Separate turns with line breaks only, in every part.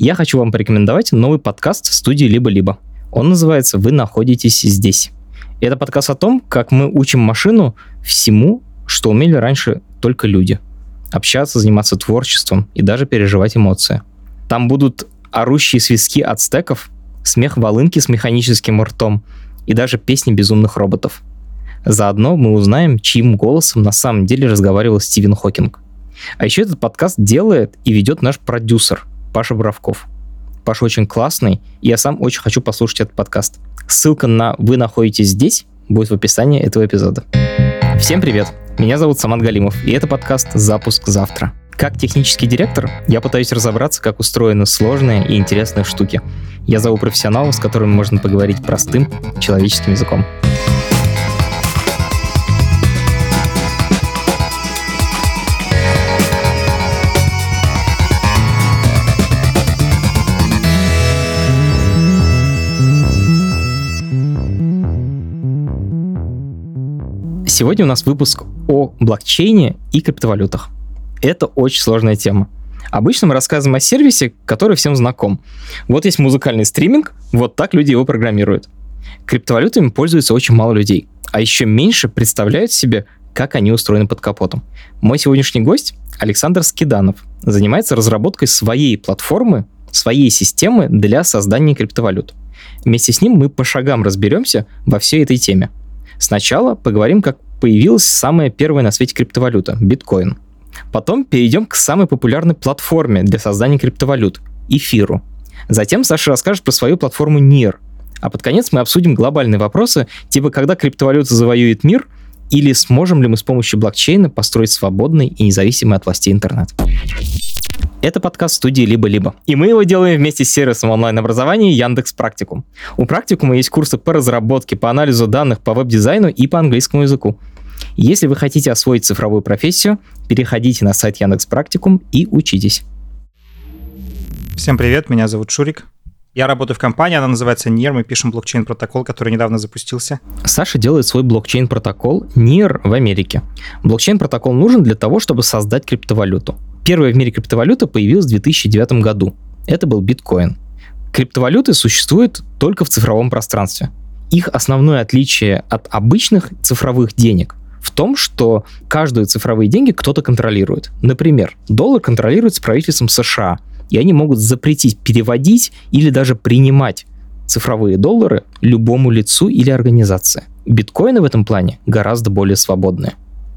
Я хочу вам порекомендовать новый подкаст студии «Либо-либо». Он называется «Вы находитесь здесь». Это подкаст о том, как мы учим машину всему, что умели раньше только люди. Общаться, заниматься творчеством и даже переживать эмоции. Там будут орущие свистки стеков, смех волынки с механическим ртом и даже песни безумных роботов. Заодно мы узнаем, чьим голосом на самом деле разговаривал Стивен Хокинг. А еще этот подкаст делает и ведет наш продюсер Паша Бравков. Паша очень классный, и я сам очень хочу послушать этот подкаст. Ссылка на «Вы находитесь здесь» будет в описании этого эпизода. Всем привет! Меня зовут Самат Галимов, и это подкаст «Запуск завтра». Как технический директор, я пытаюсь разобраться, как устроены сложные и интересные штуки. Я зову профессионалов, с которыми можно поговорить простым человеческим языком. Сегодня у нас выпуск о блокчейне и криптовалютах. Это очень сложная тема. Обычно мы рассказываем о сервисе, который всем знаком. Вот есть музыкальный стриминг, вот так люди его программируют. Криптовалютами пользуется очень мало людей, а еще меньше представляют себе, как они устроены под капотом. Мой сегодняшний гость Александр Скиданов занимается разработкой своей платформы, своей системы для создания криптовалют. Вместе с ним мы по шагам разберемся во всей этой теме. Сначала поговорим, как появилась самая первая на свете криптовалюта – биткоин. Потом перейдем к самой популярной платформе для создания криптовалют – эфиру. Затем Саша расскажет про свою платформу NIR. А под конец мы обсудим глобальные вопросы, типа когда криптовалюта завоюет мир, или сможем ли мы с помощью блокчейна построить свободный и независимый от властей интернет. Это подкаст студии «Либо-либо». И мы его делаем вместе с сервисом онлайн-образования Яндекс Практикум. У Практикума есть курсы по разработке, по анализу данных, по веб-дизайну и по английскому языку. Если вы хотите освоить цифровую профессию, переходите на сайт Яндекс Практикум и учитесь.
Всем привет, меня зовут Шурик. Я работаю в компании, она называется NIR, мы пишем блокчейн-протокол, который недавно запустился.
Саша делает свой блокчейн-протокол NIR в Америке. Блокчейн-протокол нужен для того, чтобы создать криптовалюту. Первая в мире криптовалюта появилась в 2009 году. Это был биткоин. Криптовалюты существуют только в цифровом пространстве. Их основное отличие от обычных цифровых денег в том, что каждые цифровые деньги кто-то контролирует. Например, доллар контролируется правительством США, и они могут запретить переводить или даже принимать цифровые доллары любому лицу или организации. Биткоины в этом плане гораздо более свободные.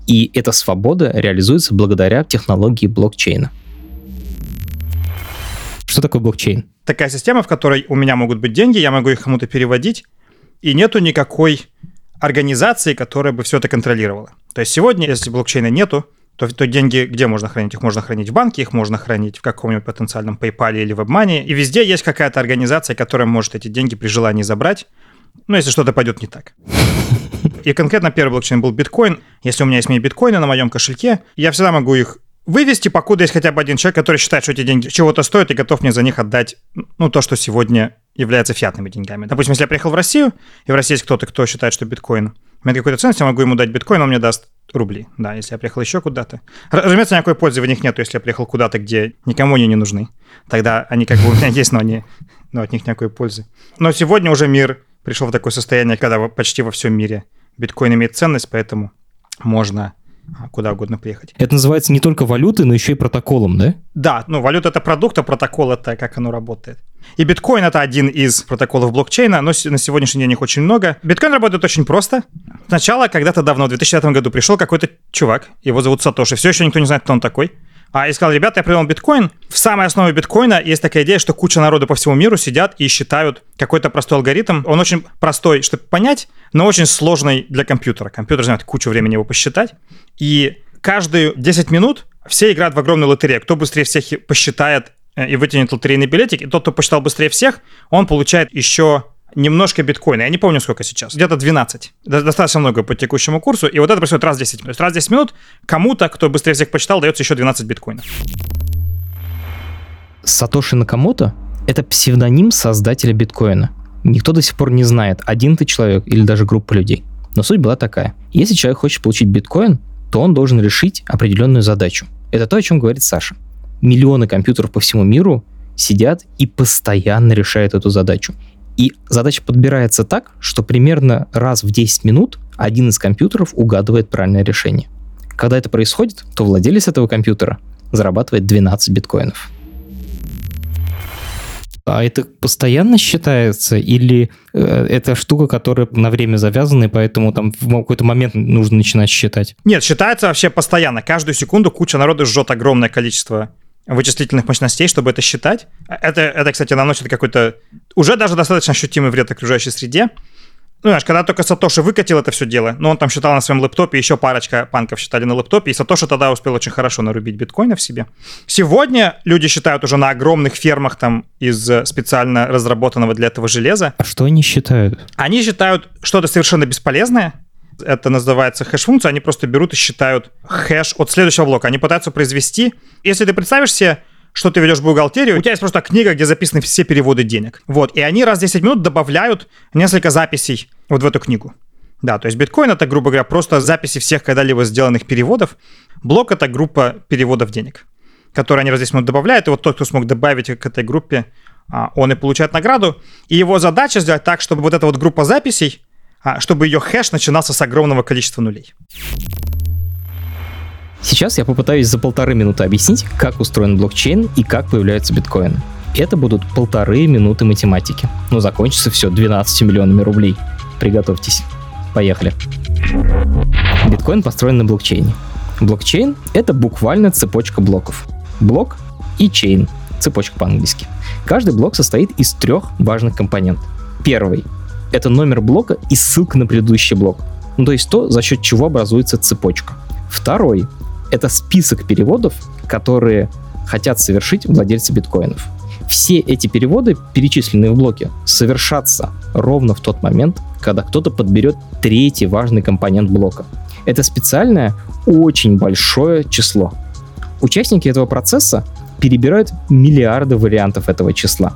И эта свобода реализуется благодаря технологии блокчейна. Что такое блокчейн?
Такая система, в которой у меня могут быть деньги, я могу их кому-то переводить, и нету никакой организации, которая бы все это контролировала. То есть сегодня, если блокчейна нету, то, то деньги где можно хранить? Их можно хранить в банке, их можно хранить в каком-нибудь потенциальном PayPal или WebMoney. И везде есть какая-то организация, которая может эти деньги при желании забрать, ну, если что-то пойдет не так. И конкретно первый блокчейн был биткоин. Если у меня есть мои биткоины на моем кошельке, я всегда могу их вывести, покуда есть хотя бы один человек, который считает, что эти деньги чего-то стоят и готов мне за них отдать, ну, то, что сегодня является фиатными деньгами. Допустим, если я приехал в Россию, и в России есть кто-то, кто считает, что биткоин имеет какую-то ценность, я могу ему дать биткоин, он мне даст рубли. Да, если я приехал еще куда-то. Разумеется, никакой пользы в них нет, если я приехал куда-то, где никому они не нужны. Тогда они как бы у меня есть, но, они, но от них никакой пользы. Но сегодня уже мир пришел в такое состояние, когда почти во всем мире биткоин имеет ценность, поэтому можно куда угодно приехать.
Это называется не только валютой, но еще и протоколом, да?
Да, ну валюта это продукт, а протокол это как оно работает. И биткоин это один из протоколов блокчейна, но на сегодняшний день их очень много. Биткоин работает очень просто. Сначала, когда-то давно, в 2009 году пришел какой-то чувак, его зовут Сатоши, все еще никто не знает, кто он такой. А и сказал, ребята, я придумал биткоин. В самой основе биткоина есть такая идея, что куча народу по всему миру сидят и считают какой-то простой алгоритм. Он очень простой, чтобы понять, но очень сложный для компьютера. Компьютер занимает кучу времени его посчитать. И каждые 10 минут все играют в огромную лотерею. Кто быстрее всех посчитает э, и вытянет лотерейный билетик, и тот, кто посчитал быстрее всех, он получает еще немножко биткоина. Я не помню, сколько сейчас. Где-то 12. Достаточно много по текущему курсу. И вот это происходит раз в 10 минут. То есть раз в 10 минут кому-то, кто быстрее всех почитал, дается еще 12 биткоинов.
Сатоши Накамото — это псевдоним создателя биткоина. Никто до сих пор не знает, один ты человек или даже группа людей. Но суть была такая. Если человек хочет получить биткоин, то он должен решить определенную задачу. Это то, о чем говорит Саша. Миллионы компьютеров по всему миру сидят и постоянно решают эту задачу. И задача подбирается так, что примерно раз в 10 минут один из компьютеров угадывает правильное решение. Когда это происходит, то владелец этого компьютера зарабатывает 12 биткоинов. А это постоянно считается или э, это штука, которая на время завязана, и поэтому там в какой-то момент нужно начинать считать?
Нет, считается вообще постоянно. Каждую секунду куча народу жжет огромное количество вычислительных мощностей, чтобы это считать. Это, это кстати, наносит какой-то уже даже достаточно ощутимый вред окружающей среде. Ну, знаешь, когда только Сатоши выкатил это все дело, ну, он там считал на своем лэптопе, еще парочка панков считали на лэптопе, и Сатоши тогда успел очень хорошо нарубить биткоинов себе. Сегодня люди считают уже на огромных фермах там из специально разработанного для этого железа.
А что они считают?
Они считают что-то совершенно бесполезное, это называется хэш-функция, они просто берут и считают хэш от следующего блока. Они пытаются произвести. Если ты представишь себе что ты ведешь бухгалтерию, у тебя есть просто книга, где записаны все переводы денег. Вот, и они раз в 10 минут добавляют несколько записей вот в эту книгу. Да, то есть биткоин это, грубо говоря, просто записи всех когда-либо сделанных переводов. Блок это группа переводов денег, которые они раз в 10 минут добавляют. И вот тот, кто смог добавить к этой группе, а, он и получает награду. И его задача сделать так, чтобы вот эта вот группа записей, чтобы ее хэш начинался с огромного количества нулей.
Сейчас я попытаюсь за полторы минуты объяснить, как устроен блокчейн и как появляются биткоины. Это будут полторы минуты математики. Но закончится все 12 миллионами рублей. Приготовьтесь. Поехали. Биткоин построен на блокчейне. Блокчейн — это буквально цепочка блоков. Блок и чейн, цепочка по-английски. Каждый блок состоит из трех важных компонентов. Первый — это номер блока и ссылка на предыдущий блок. Ну, то есть то, за счет чего образуется цепочка. Второй это список переводов, которые хотят совершить владельцы биткоинов. Все эти переводы, перечисленные в блоке, совершатся ровно в тот момент, когда кто-то подберет третий важный компонент блока. Это специальное, очень большое число. Участники этого процесса перебирают миллиарды вариантов этого числа.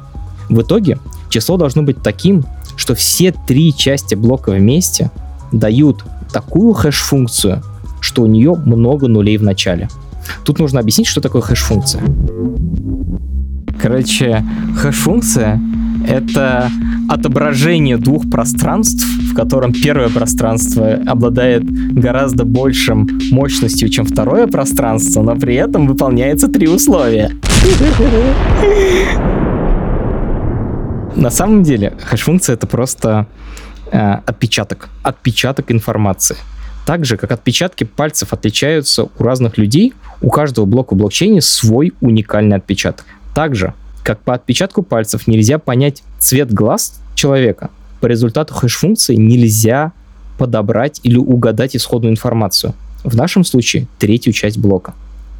В итоге число должно быть таким, что все три части блока вместе дают такую хэш-функцию, что у нее много нулей в начале. Тут нужно объяснить, что такое хэш-функция. Короче, хэш-функция — это отображение двух пространств, в котором первое пространство обладает гораздо большим мощностью, чем второе пространство, но при этом выполняется три условия. На самом деле, хэш-функция — это просто э, отпечаток, отпечаток информации. Так же, как отпечатки пальцев отличаются у разных людей, у каждого блока в блокчейне свой уникальный отпечаток. Также, как по отпечатку пальцев нельзя понять цвет глаз человека, по результату хэш-функции нельзя подобрать или угадать исходную информацию. В нашем случае третью часть блока.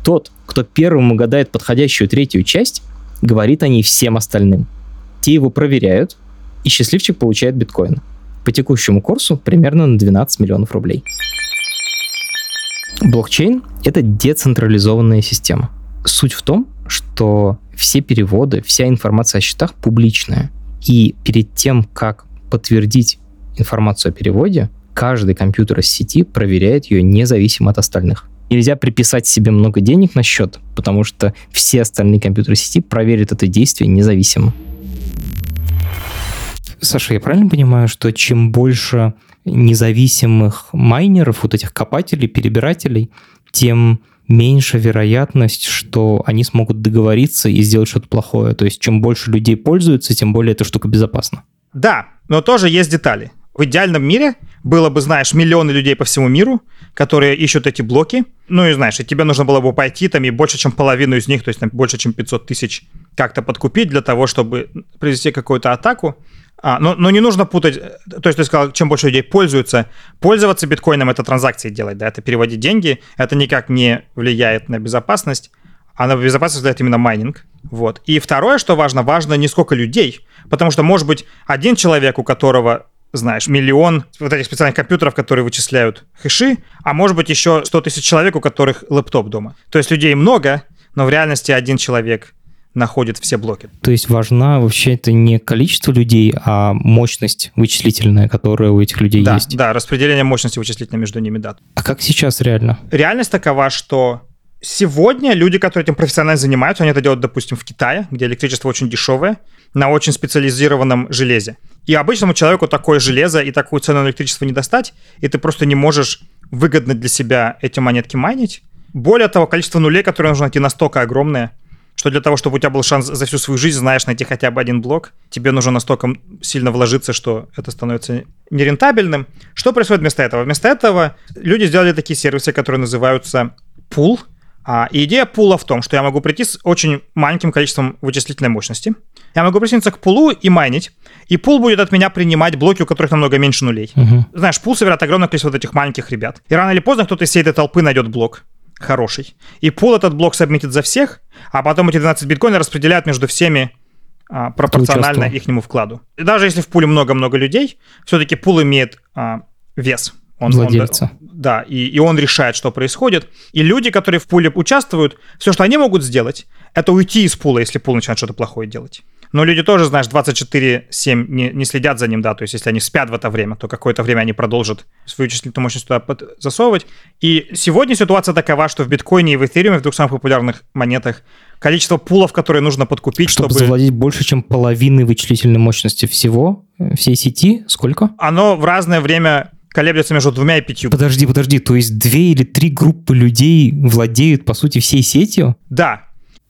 Тот, кто первым угадает подходящую третью часть, говорит о ней всем остальным. Те его проверяют, и счастливчик получает биткоин. По текущему курсу примерно на 12 миллионов рублей. Блокчейн — это децентрализованная система. Суть в том, что все переводы, вся информация о счетах публичная. И перед тем, как подтвердить информацию о переводе, каждый компьютер из сети проверяет ее независимо от остальных. Нельзя приписать себе много денег на счет, потому что все остальные компьютеры сети проверят это действие независимо. Саша, я правильно понимаю, что чем больше независимых майнеров, вот этих копателей, перебирателей, тем меньше вероятность, что они смогут договориться и сделать что-то плохое. То есть чем больше людей пользуются, тем более эта штука безопасна.
Да, но тоже есть детали. В идеальном мире было бы, знаешь, миллионы людей по всему миру, которые ищут эти блоки. Ну и знаешь, и тебе нужно было бы пойти там и больше, чем половину из них, то есть там больше, чем 500 тысяч как-то подкупить для того, чтобы провести какую-то атаку. А, но, но не нужно путать, то есть ты сказал, чем больше людей пользуются, пользоваться биткоином это транзакции делать, да, это переводить деньги, это никак не влияет на безопасность, а на безопасность влияет именно майнинг, вот. И второе, что важно, важно не сколько людей, потому что может быть один человек, у которого знаешь, миллион вот этих специальных компьютеров, которые вычисляют хэши, а может быть еще 100 тысяч человек, у которых лэптоп дома. То есть людей много, но в реальности один человек находит все блоки.
То есть важна вообще это не количество людей, а мощность вычислительная, которая у этих людей
да,
есть.
Да, распределение мощности вычислительной между ними, да.
А как сейчас реально?
Реальность такова, что Сегодня люди, которые этим профессионально занимаются, они это делают, допустим, в Китае, где электричество очень дешевое, на очень специализированном железе. И обычному человеку такое железо и такую цену на электричество не достать, и ты просто не можешь выгодно для себя эти монетки майнить. Более того, количество нулей, которые нужно найти, настолько огромное, что для того, чтобы у тебя был шанс за всю свою жизнь, знаешь, найти хотя бы один блок, тебе нужно настолько сильно вложиться, что это становится нерентабельным. Что происходит вместо этого? Вместо этого люди сделали такие сервисы, которые называются пул. А, и идея пула в том, что я могу прийти с очень маленьким количеством вычислительной мощности. Я могу присоединиться к пулу и майнить. И пул будет от меня принимать блоки, у которых намного меньше нулей.
Мгм.
Знаешь, пул собирает огромное количество вот этих маленьких ребят. И рано или поздно кто-то из всей этой толпы найдет блок хороший. И пул этот блок сабмитит за всех, а потом эти 12 биткоинов распределяют между всеми а, пропорционально ихнему вкладу. И даже если в пуле много-много людей, все-таки пул имеет а, вес. Он, он-
Владельца.
Да, и, и он решает, что происходит. И люди, которые в пуле участвуют, все, что они могут сделать, это уйти из пула, если пул начинает что-то плохое делать. Но люди тоже, знаешь, 24-7 не, не следят за ним, да, то есть если они спят в это время, то какое-то время они продолжат свою числительную мощность туда под- засовывать. И сегодня ситуация такова, что в биткоине и в эфириуме, в двух самых популярных монетах, количество пулов, которые нужно подкупить,
Чтобы,
чтобы...
завладеть больше, чем половины вычислительной мощности всего, э, всей сети, сколько?
Оно в разное время колеблется между двумя и пятью.
Подожди, подожди, то есть две или три группы людей владеют, по сути, всей сетью?
Да,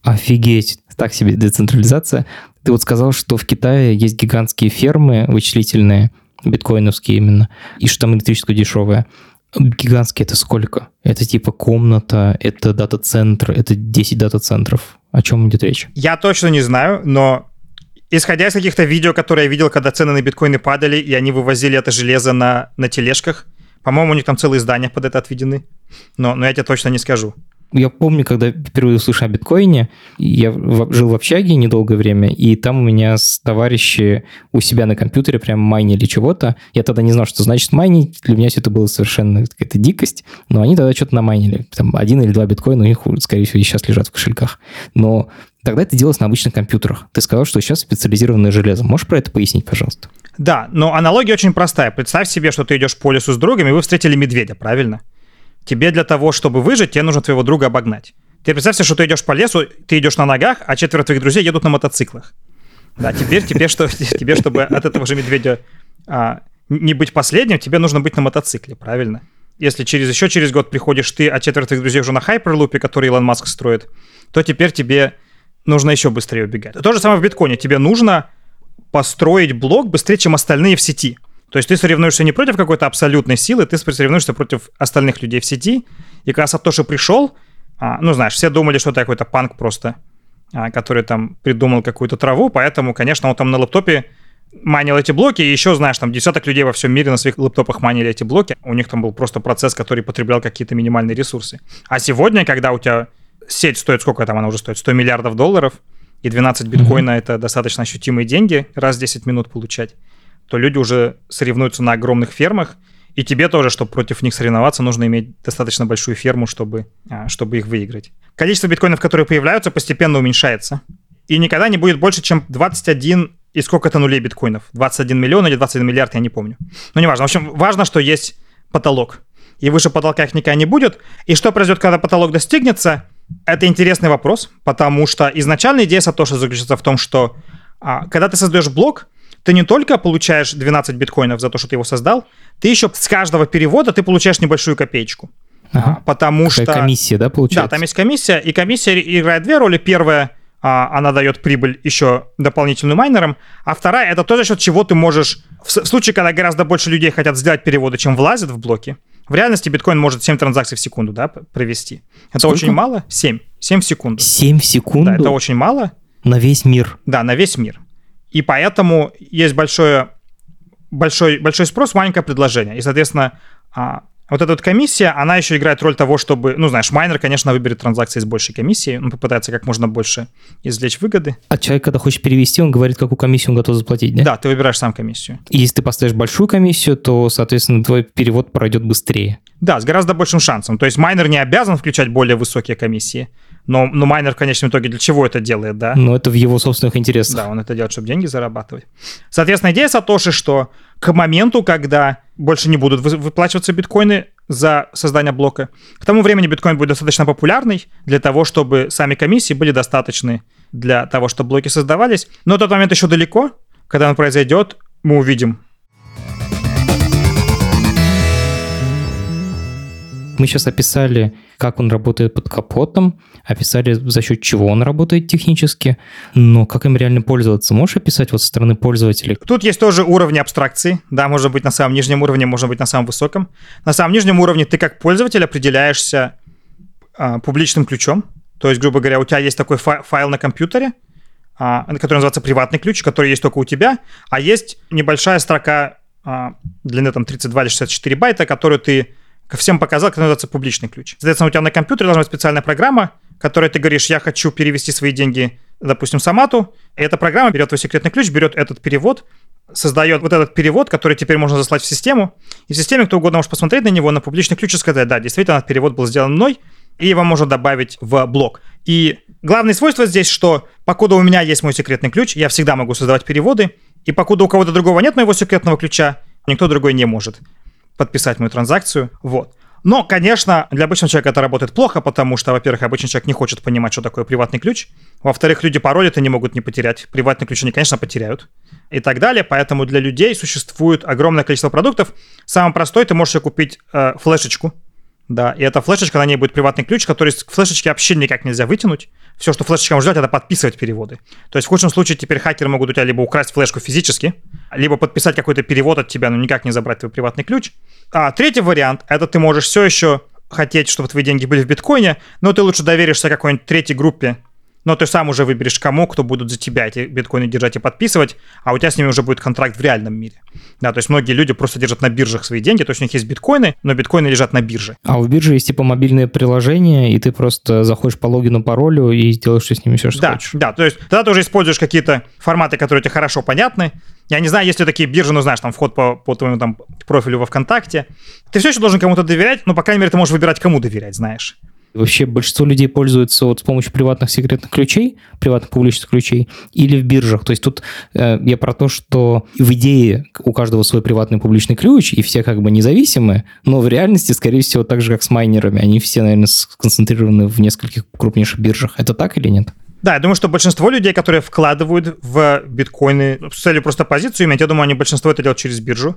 Офигеть. Так себе децентрализация. Ты вот сказал, что в Китае есть гигантские фермы вычислительные, биткоиновские именно, и что там электричество дешевое. Гигантские это сколько? Это типа комната, это дата-центр, это 10 дата-центров. О чем идет речь?
Я точно не знаю, но исходя из каких-то видео, которые я видел, когда цены на биткоины падали, и они вывозили это железо на, на тележках, по-моему, у них там целые здания под это отведены. Но, но я тебе точно не скажу.
Я помню, когда впервые услышал о биткоине, я жил в общаге недолгое время, и там у меня с товарищи у себя на компьютере прям майнили чего-то. Я тогда не знал, что значит майнить. Для меня все это было совершенно какая-то дикость. Но они тогда что-то намайнили. Там один или два биткоина у них, скорее всего, сейчас лежат в кошельках. Но тогда это делалось на обычных компьютерах. Ты сказал, что сейчас специализированное железо. Можешь про это пояснить, пожалуйста?
Да, но аналогия очень простая. Представь себе, что ты идешь по лесу с другом, и вы встретили медведя, правильно? Тебе для того, чтобы выжить, тебе нужно твоего друга обогнать. Теперь представь себе, что ты идешь по лесу, ты идешь на ногах, а четверо твоих друзей едут на мотоциклах. Да, теперь тебе, что, тебе чтобы от этого же медведя а, не быть последним, тебе нужно быть на мотоцикле, правильно? Если через еще через год приходишь ты, а четверо твоих друзей уже на хайперлупе, который Илон Маск строит, то теперь тебе нужно еще быстрее убегать. То же самое в биткоине. Тебе нужно построить блок быстрее, чем остальные в сети. То есть ты соревнуешься не против какой-то абсолютной силы, ты соревнуешься против остальных людей в сети. И когда Сатоши пришел, а, ну, знаешь, все думали, что это какой-то панк просто, а, который там придумал какую-то траву, поэтому, конечно, он там на лэптопе майнил эти блоки, и еще, знаешь, там десяток людей во всем мире на своих лэптопах майнили эти блоки. У них там был просто процесс, который потреблял какие-то минимальные ресурсы. А сегодня, когда у тебя сеть стоит, сколько там она уже стоит? 100 миллиардов долларов, и 12 биткоина это достаточно ощутимые деньги, раз в 10 минут получать, то люди уже соревнуются на огромных фермах, и тебе тоже, чтобы против них соревноваться, нужно иметь достаточно большую ферму, чтобы, а, чтобы их выиграть. Количество биткоинов, которые появляются, постепенно уменьшается. И никогда не будет больше, чем 21 и сколько это нулей биткоинов. 21 миллион или 21 миллиард, я не помню. Но неважно. В общем, важно, что есть потолок. И выше потолка их никогда не будет. И что произойдет, когда потолок достигнется, это интересный вопрос, потому что изначальная идея Сатоши заключается в том, что а, когда ты создаешь блок, ты не только получаешь 12 биткоинов за то, что ты его создал, ты еще с каждого перевода ты получаешь небольшую копеечку.
Ага.
А, потому
Такая
что...
комиссия, да, получается?
Да, там есть комиссия, и комиссия играет две роли. Первая, а, она дает прибыль еще дополнительную майнерам, а вторая, это то, за счет чего ты можешь... В случае, когда гораздо больше людей хотят сделать переводы, чем влазят в блоки, в реальности биткоин может 7 транзакций в секунду да, провести. Это
Сколько?
очень мало. 7. 7 в секунду.
7 секунд
Да, это очень мало.
на весь мир.
Да, на весь мир. И поэтому есть большое, большой, большой спрос, маленькое предложение. И, соответственно, а, вот эта вот комиссия, она еще играет роль того, чтобы, ну, знаешь, майнер, конечно, выберет транзакции с большей комиссией, он попытается как можно больше извлечь выгоды.
А человек, когда хочет перевести, он говорит, какую комиссию он готов заплатить, да?
Да, ты выбираешь сам комиссию.
И если ты поставишь большую комиссию, то, соответственно, твой перевод пройдет быстрее.
Да, с гораздо большим шансом. То есть майнер не обязан включать более высокие комиссии, но, но майнер в конечном итоге для чего это делает, да?
Но это в его собственных интересах.
Да, он это делает, чтобы деньги зарабатывать. Соответственно, идея Сатоши, что к моменту, когда больше не будут вы- выплачиваться биткоины, за создание блока. К тому времени биткоин будет достаточно популярный для того, чтобы сами комиссии были достаточны для того, чтобы блоки создавались. Но тот момент еще далеко. Когда он произойдет, мы увидим,
Мы сейчас описали, как он работает под капотом, описали, за счет чего он работает технически, но как им реально пользоваться? Можешь описать вот со стороны пользователей?
Тут есть тоже уровни абстракции. Да, может быть на самом нижнем уровне, может быть на самом высоком. На самом нижнем уровне ты как пользователь определяешься а, публичным ключом. То есть, грубо говоря, у тебя есть такой файл, файл на компьютере, а, который называется приватный ключ, который есть только у тебя, а есть небольшая строка а, длины там 32 или 64 байта, которую ты ко всем показал, как называется публичный ключ. Соответственно, у тебя на компьютере должна быть специальная программа, которой ты говоришь, я хочу перевести свои деньги, допустим, Самату, и эта программа берет твой секретный ключ, берет этот перевод, создает вот этот перевод, который теперь можно заслать в систему, и в системе кто угодно может посмотреть на него, на публичный ключ и сказать, да, действительно, этот перевод был сделан мной, и его можно добавить в блок. И главное свойство здесь, что покуда у меня есть мой секретный ключ, я всегда могу создавать переводы, и покуда у кого-то другого нет моего секретного ключа, никто другой не может подписать мою транзакцию. Вот. Но, конечно, для обычного человека это работает плохо, потому что, во-первых, обычный человек не хочет понимать, что такое приватный ключ. Во-вторых, люди паролят и не могут не потерять. Приватный ключ они, конечно, потеряют. И так далее. Поэтому для людей существует огромное количество продуктов. Самый простой, ты можешь купить э, флешечку, да, и эта флешечка, на ней будет приватный ключ, который с флешечки вообще никак нельзя вытянуть. Все, что флешечка может это подписывать переводы. То есть в худшем случае теперь хакеры могут у тебя либо украсть флешку физически, либо подписать какой-то перевод от тебя, но никак не забрать твой приватный ключ. А третий вариант, это ты можешь все еще хотеть, чтобы твои деньги были в биткоине, но ты лучше доверишься какой-нибудь третьей группе, но ты сам уже выберешь, кому, кто будут за тебя эти биткоины держать и подписывать, а у тебя с ними уже будет контракт в реальном мире. Да, то есть многие люди просто держат на биржах свои деньги, то есть у них есть биткоины, но биткоины лежат на бирже.
А у биржи есть типа мобильное приложение, и ты просто заходишь по логину, паролю и делаешь с ними все, что
да,
хочешь.
Да, то есть тогда ты уже используешь какие-то форматы, которые тебе хорошо понятны. Я не знаю, есть ли такие биржи, ну знаешь, там вход по, по твоему там профилю во ВКонтакте. Ты все еще должен кому-то доверять, но, по крайней мере, ты можешь выбирать, кому доверять, знаешь.
Вообще большинство людей пользуются вот с помощью приватных секретных ключей, приватных публичных ключей, или в биржах. То есть тут э, я про то, что в идее у каждого свой приватный публичный ключ, и все как бы независимые, но в реальности, скорее всего, так же, как с майнерами, они все, наверное, сконцентрированы в нескольких крупнейших биржах. Это так или нет?
Да, я думаю, что большинство людей, которые вкладывают в биткоины с целью просто позицию иметь, я думаю, они большинство это делают через биржу.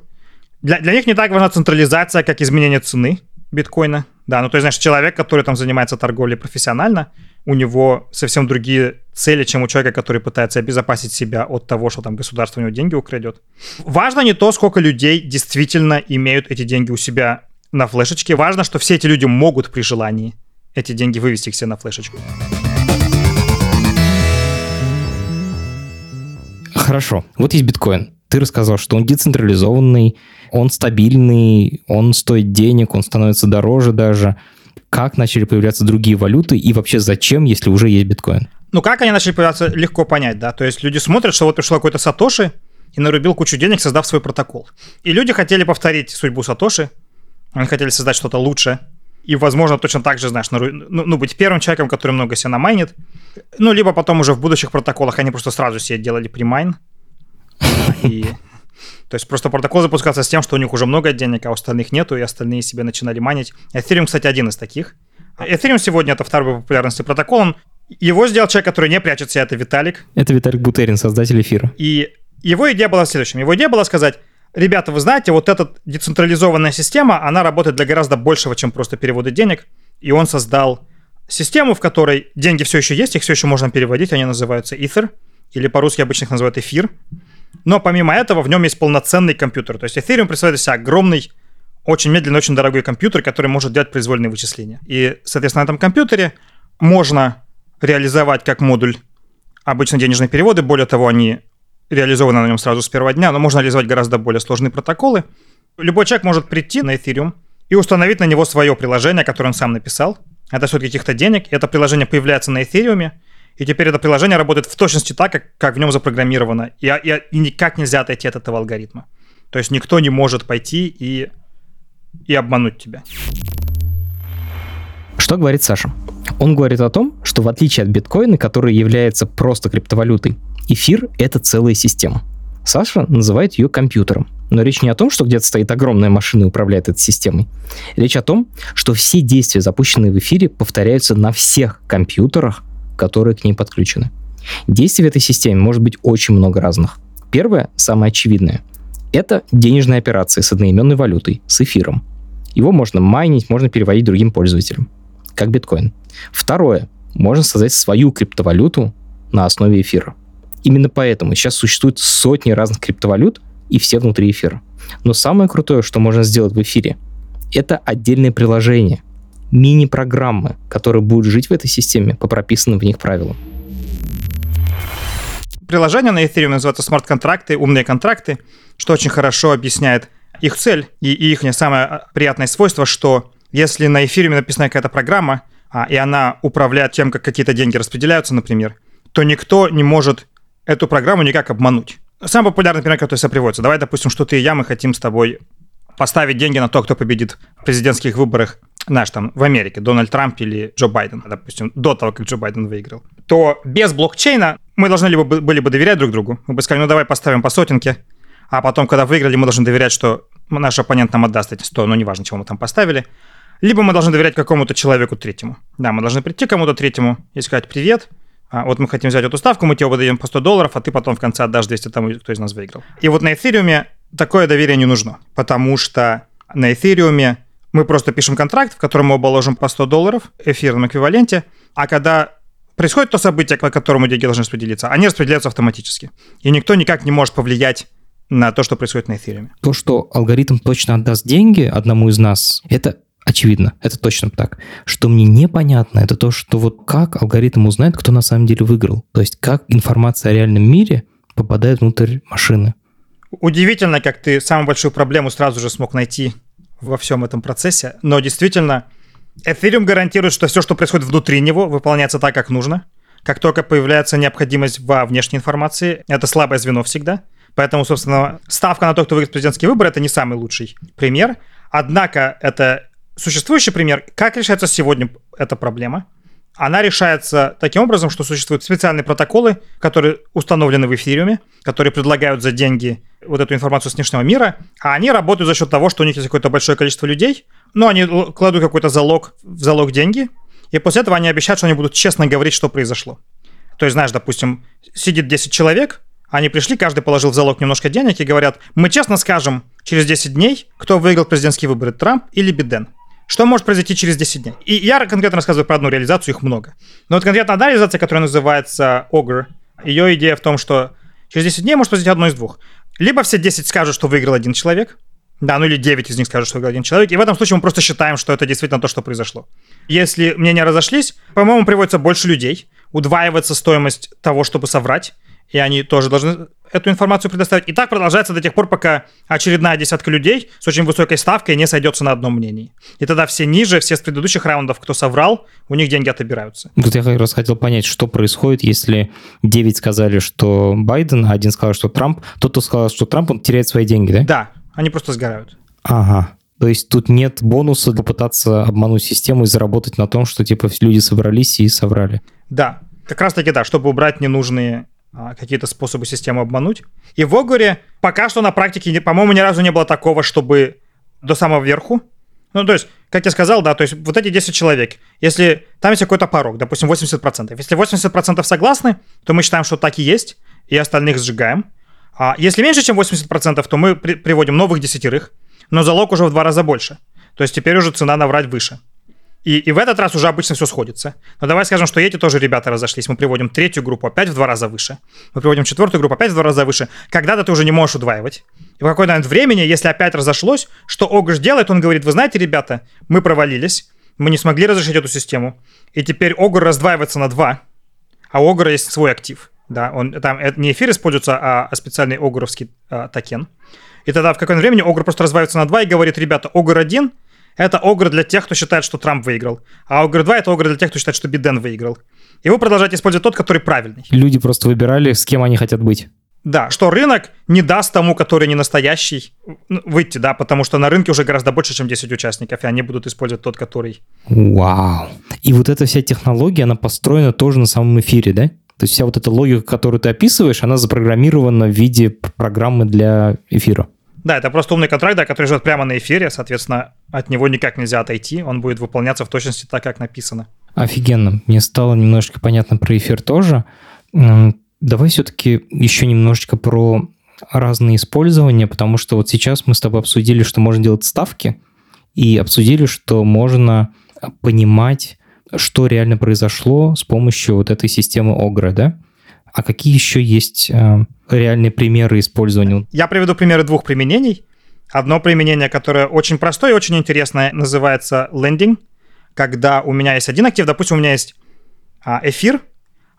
Для, для них не так важна централизация, как изменение цены биткоина. Да, ну то есть, знаешь, человек, который там занимается торговлей профессионально, у него совсем другие цели, чем у человека, который пытается обезопасить себя от того, что там государство у него деньги украдет. Важно не то, сколько людей действительно имеют эти деньги у себя на флешечке. Важно, что все эти люди могут при желании эти деньги вывести к себе на флешечку.
Хорошо. Вот есть биткоин. Ты рассказал, что он децентрализованный, он стабильный, он стоит денег, он становится дороже даже. Как начали появляться другие валюты и вообще зачем, если уже есть биткоин?
Ну, как они начали появляться, легко понять, да. То есть люди смотрят, что вот пришел какой-то Сатоши и нарубил кучу денег, создав свой протокол. И люди хотели повторить судьбу Сатоши, они хотели создать что-то лучше, и, возможно, точно так же, знаешь, ну, ну, быть первым человеком, который много себя намайнит. Ну, либо потом уже в будущих протоколах они просто сразу себе делали примайн. И то есть просто протокол запускался с тем, что у них уже много денег, а у остальных нету, и остальные себе начинали манить. Ethereum, кстати, один из таких. Ethereum сегодня это второй по популярности протокол. Его сделал человек, который не прячется, это Виталик.
Это Виталик Бутерин, создатель эфира.
И его идея была в следующем. Его идея была сказать, ребята, вы знаете, вот эта децентрализованная система, она работает для гораздо большего, чем просто переводы денег. И он создал систему, в которой деньги все еще есть, их все еще можно переводить, они называются Ether, или по-русски обычно их называют эфир. Но помимо этого в нем есть полноценный компьютер. То есть Ethereum представляет из себя огромный, очень медленный, очень дорогой компьютер, который может делать произвольные вычисления. И, соответственно, на этом компьютере можно реализовать как модуль обычно денежные переводы. Более того, они реализованы на нем сразу с первого дня, но можно реализовать гораздо более сложные протоколы. Любой человек может прийти на Ethereum и установить на него свое приложение, которое он сам написал. Это стоит каких-то денег. Это приложение появляется на Ethereum, и теперь это приложение работает в точности так, как, как в нем запрограммировано. И, и, и никак нельзя отойти от этого алгоритма. То есть никто не может пойти и, и обмануть тебя.
Что говорит Саша? Он говорит о том, что в отличие от биткоина, который является просто криптовалютой, эфир — это целая система. Саша называет ее компьютером. Но речь не о том, что где-то стоит огромная машина и управляет этой системой. Речь о том, что все действия, запущенные в эфире, повторяются на всех компьютерах, которые к ней подключены. Действий в этой системе может быть очень много разных. Первое, самое очевидное, это денежные операции с одноименной валютой, с эфиром. Его можно майнить, можно переводить другим пользователям, как биткоин. Второе, можно создать свою криптовалюту на основе эфира. Именно поэтому сейчас существует сотни разных криптовалют, и все внутри эфира. Но самое крутое, что можно сделать в эфире, это отдельные приложения, мини-программы, которые будут жить в этой системе по прописанным в них правилам.
Приложение на Ethereum называется смарт-контракты, умные контракты, что очень хорошо объясняет их цель и, их самое приятное свойство, что если на эфире написана какая-то программа, а, и она управляет тем, как какие-то деньги распределяются, например, то никто не может эту программу никак обмануть. Самый популярный пример, который себя приводится. Давай, допустим, что ты и я, мы хотим с тобой поставить деньги на то, кто победит в президентских выборах, знаешь, там, в Америке, Дональд Трамп или Джо Байден, допустим, до того, как Джо Байден выиграл, то без блокчейна мы должны либо были бы доверять друг другу, мы бы сказали, ну давай поставим по сотенке, а потом, когда выиграли, мы должны доверять, что наш оппонент нам отдаст эти 100, ну неважно, чего мы там поставили, либо мы должны доверять какому-то человеку третьему. Да, мы должны прийти кому-то третьему и сказать «Привет, а, вот мы хотим взять эту ставку, мы тебе выдаем по 100 долларов, а ты потом в конце отдашь 200 тому, кто из нас выиграл». И вот на эфириуме такое доверие не нужно, потому что на эфириуме мы просто пишем контракт, в котором мы оба ложим по 100 долларов в эфирном эквиваленте, а когда происходит то событие, по которому деньги должны распределиться, они распределяются автоматически. И никто никак не может повлиять на то, что происходит на эфире.
То, что алгоритм точно отдаст деньги одному из нас, это очевидно, это точно так. Что мне непонятно, это то, что вот как алгоритм узнает, кто на самом деле выиграл. То есть как информация о реальном мире попадает внутрь машины.
Удивительно, как ты самую большую проблему сразу же смог найти во всем этом процессе. Но действительно, Ethereum гарантирует, что все, что происходит внутри него, выполняется так, как нужно. Как только появляется необходимость во внешней информации, это слабое звено всегда. Поэтому, собственно, ставка на то, кто выиграет президентский выбор, это не самый лучший пример. Однако это существующий пример. Как решается сегодня эта проблема? Она решается таким образом, что существуют специальные протоколы, которые установлены в эфириуме, которые предлагают за деньги вот эту информацию с внешнего мира, а они работают за счет того, что у них есть какое-то большое количество людей, но они кладут какой-то залог в залог деньги, и после этого они обещают, что они будут честно говорить, что произошло. То есть, знаешь, допустим, сидит 10 человек, они пришли, каждый положил в залог немножко денег и говорят, мы честно скажем через 10 дней, кто выиграл президентские выборы, Трамп или Биден. Что может произойти через 10 дней? И я конкретно рассказываю про одну реализацию, их много. Но вот конкретно одна реализация, которая называется Ogre, ее идея в том, что через 10 дней может произойти одно из двух. Либо все 10 скажут, что выиграл один человек, да, ну или 9 из них скажут, что выиграл один человек, и в этом случае мы просто считаем, что это действительно то, что произошло. Если мнения разошлись, по-моему, приводится больше людей, удваивается стоимость того, чтобы соврать, и они тоже должны эту информацию предоставить. И так продолжается до тех пор, пока очередная десятка людей с очень высокой ставкой не сойдется на одном мнении. И тогда все ниже, все с предыдущих раундов, кто соврал, у них деньги отобираются.
Вот я как раз хотел понять, что происходит, если 9 сказали, что Байден, а один сказал, что Трамп. Тот, кто сказал, что Трамп, он теряет свои деньги, да?
Да, они просто сгорают.
Ага. То есть тут нет бонуса попытаться обмануть систему и заработать на том, что типа люди собрались и соврали.
Да, как раз таки да, чтобы убрать ненужные какие-то способы систему обмануть. И в Огуре пока что на практике, по-моему, ни разу не было такого, чтобы до самого верху. Ну, то есть, как я сказал, да, то есть вот эти 10 человек, если там есть какой-то порог, допустим, 80%, если 80% согласны, то мы считаем, что так и есть, и остальных сжигаем. А если меньше, чем 80%, то мы при- приводим новых десятерых, но залог уже в два раза больше. То есть теперь уже цена наврать выше. И, и в этот раз уже обычно все сходится. Но давай скажем, что эти тоже ребята разошлись. Мы приводим третью группу опять в два раза выше. Мы приводим четвертую группу опять в два раза выше. Когда-то ты уже не можешь удваивать. И в какой-то момент времени, если опять разошлось, что Огр делает? Он говорит, вы знаете, ребята, мы провалились, мы не смогли разрешить эту систему. И теперь Огр раздваивается на два, а у Augur а есть свой актив. Да, он, там это не эфир используется, а, а специальный Augur овский а, токен. И тогда в какое-то время Augur просто раздваивается на два и говорит, ребята, Augur один – это Augur для тех, кто считает, что Трамп выиграл. А Augur 2 это Augur для тех, кто считает, что Биден выиграл. И вы продолжаете использовать тот, который правильный.
Люди просто выбирали, с кем они хотят быть.
Да, что рынок не даст тому, который не настоящий, выйти, да, потому что на рынке уже гораздо больше, чем 10 участников, и они будут использовать тот, который...
Вау. И вот эта вся технология, она построена тоже на самом эфире, да? То есть вся вот эта логика, которую ты описываешь, она запрограммирована в виде программы для эфира.
Да, это просто умный контракт, да, который живет прямо на эфире, соответственно, от него никак нельзя отойти, он будет выполняться в точности так, как написано.
Офигенно. Мне стало немножечко понятно про эфир тоже. Давай все-таки еще немножечко про разные использования, потому что вот сейчас мы с тобой обсудили, что можно делать ставки, и обсудили, что можно понимать, что реально произошло с помощью вот этой системы Огра, да? А какие еще есть э, реальные примеры использования?
Я приведу примеры двух применений. Одно применение, которое очень простое и очень интересное, называется lending, когда у меня есть один актив, допустим, у меня есть а, эфир,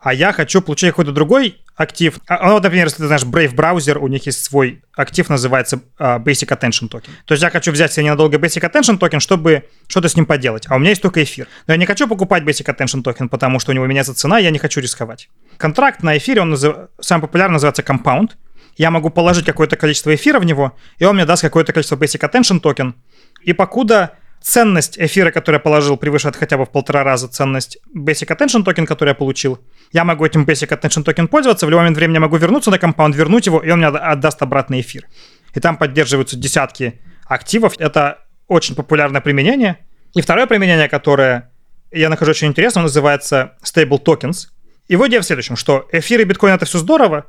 а я хочу получить какой-то другой актив. А, ну, вот, например, если ты знаешь Brave браузер, у них есть свой актив, называется uh, Basic Attention Token. То есть я хочу взять себе ненадолго Basic Attention Token, чтобы что-то с ним поделать. А у меня есть только эфир. Но я не хочу покупать Basic Attention Token, потому что у него меняется цена, я не хочу рисковать. Контракт на эфире, он назыв... самый популярный называется Compound. Я могу положить какое-то количество эфира в него, и он мне даст какое-то количество Basic Attention Token. И покуда ценность эфира, который я положил, превышает хотя бы в полтора раза ценность Basic Attention Token, который я получил. Я могу этим Basic Attention Token пользоваться, в любой момент времени я могу вернуться на Compound, вернуть его, и он мне отдаст обратно эфир. И там поддерживаются десятки активов. Это очень популярное применение. И второе применение, которое я нахожу очень интересным, называется Stable Tokens. Его идея в следующем, что эфир и биткоин это все здорово,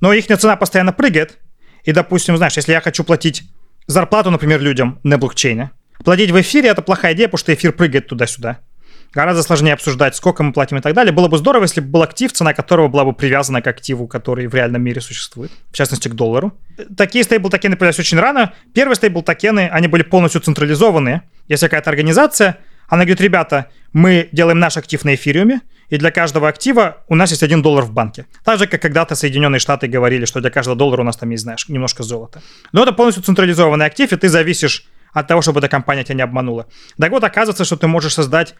но их цена постоянно прыгает. И, допустим, знаешь, если я хочу платить зарплату, например, людям на блокчейне, Платить в эфире это плохая идея, потому что эфир прыгает туда-сюда. Гораздо сложнее обсуждать, сколько мы платим и так далее. Было бы здорово, если бы был актив, цена которого была бы привязана к активу, который в реальном мире существует, в частности, к доллару. Такие стейбл-токены появились очень рано. Первые стейбл-токены, они были полностью централизованные. Если какая-то организация, она говорит, ребята, мы делаем наш актив на эфириуме, и для каждого актива у нас есть один доллар в банке. Так же, как когда-то Соединенные Штаты говорили, что для каждого доллара у нас там есть, знаешь, немножко золота. Но это полностью централизованный актив, и ты зависишь от того, чтобы эта компания тебя не обманула. Так вот, оказывается, что ты можешь создать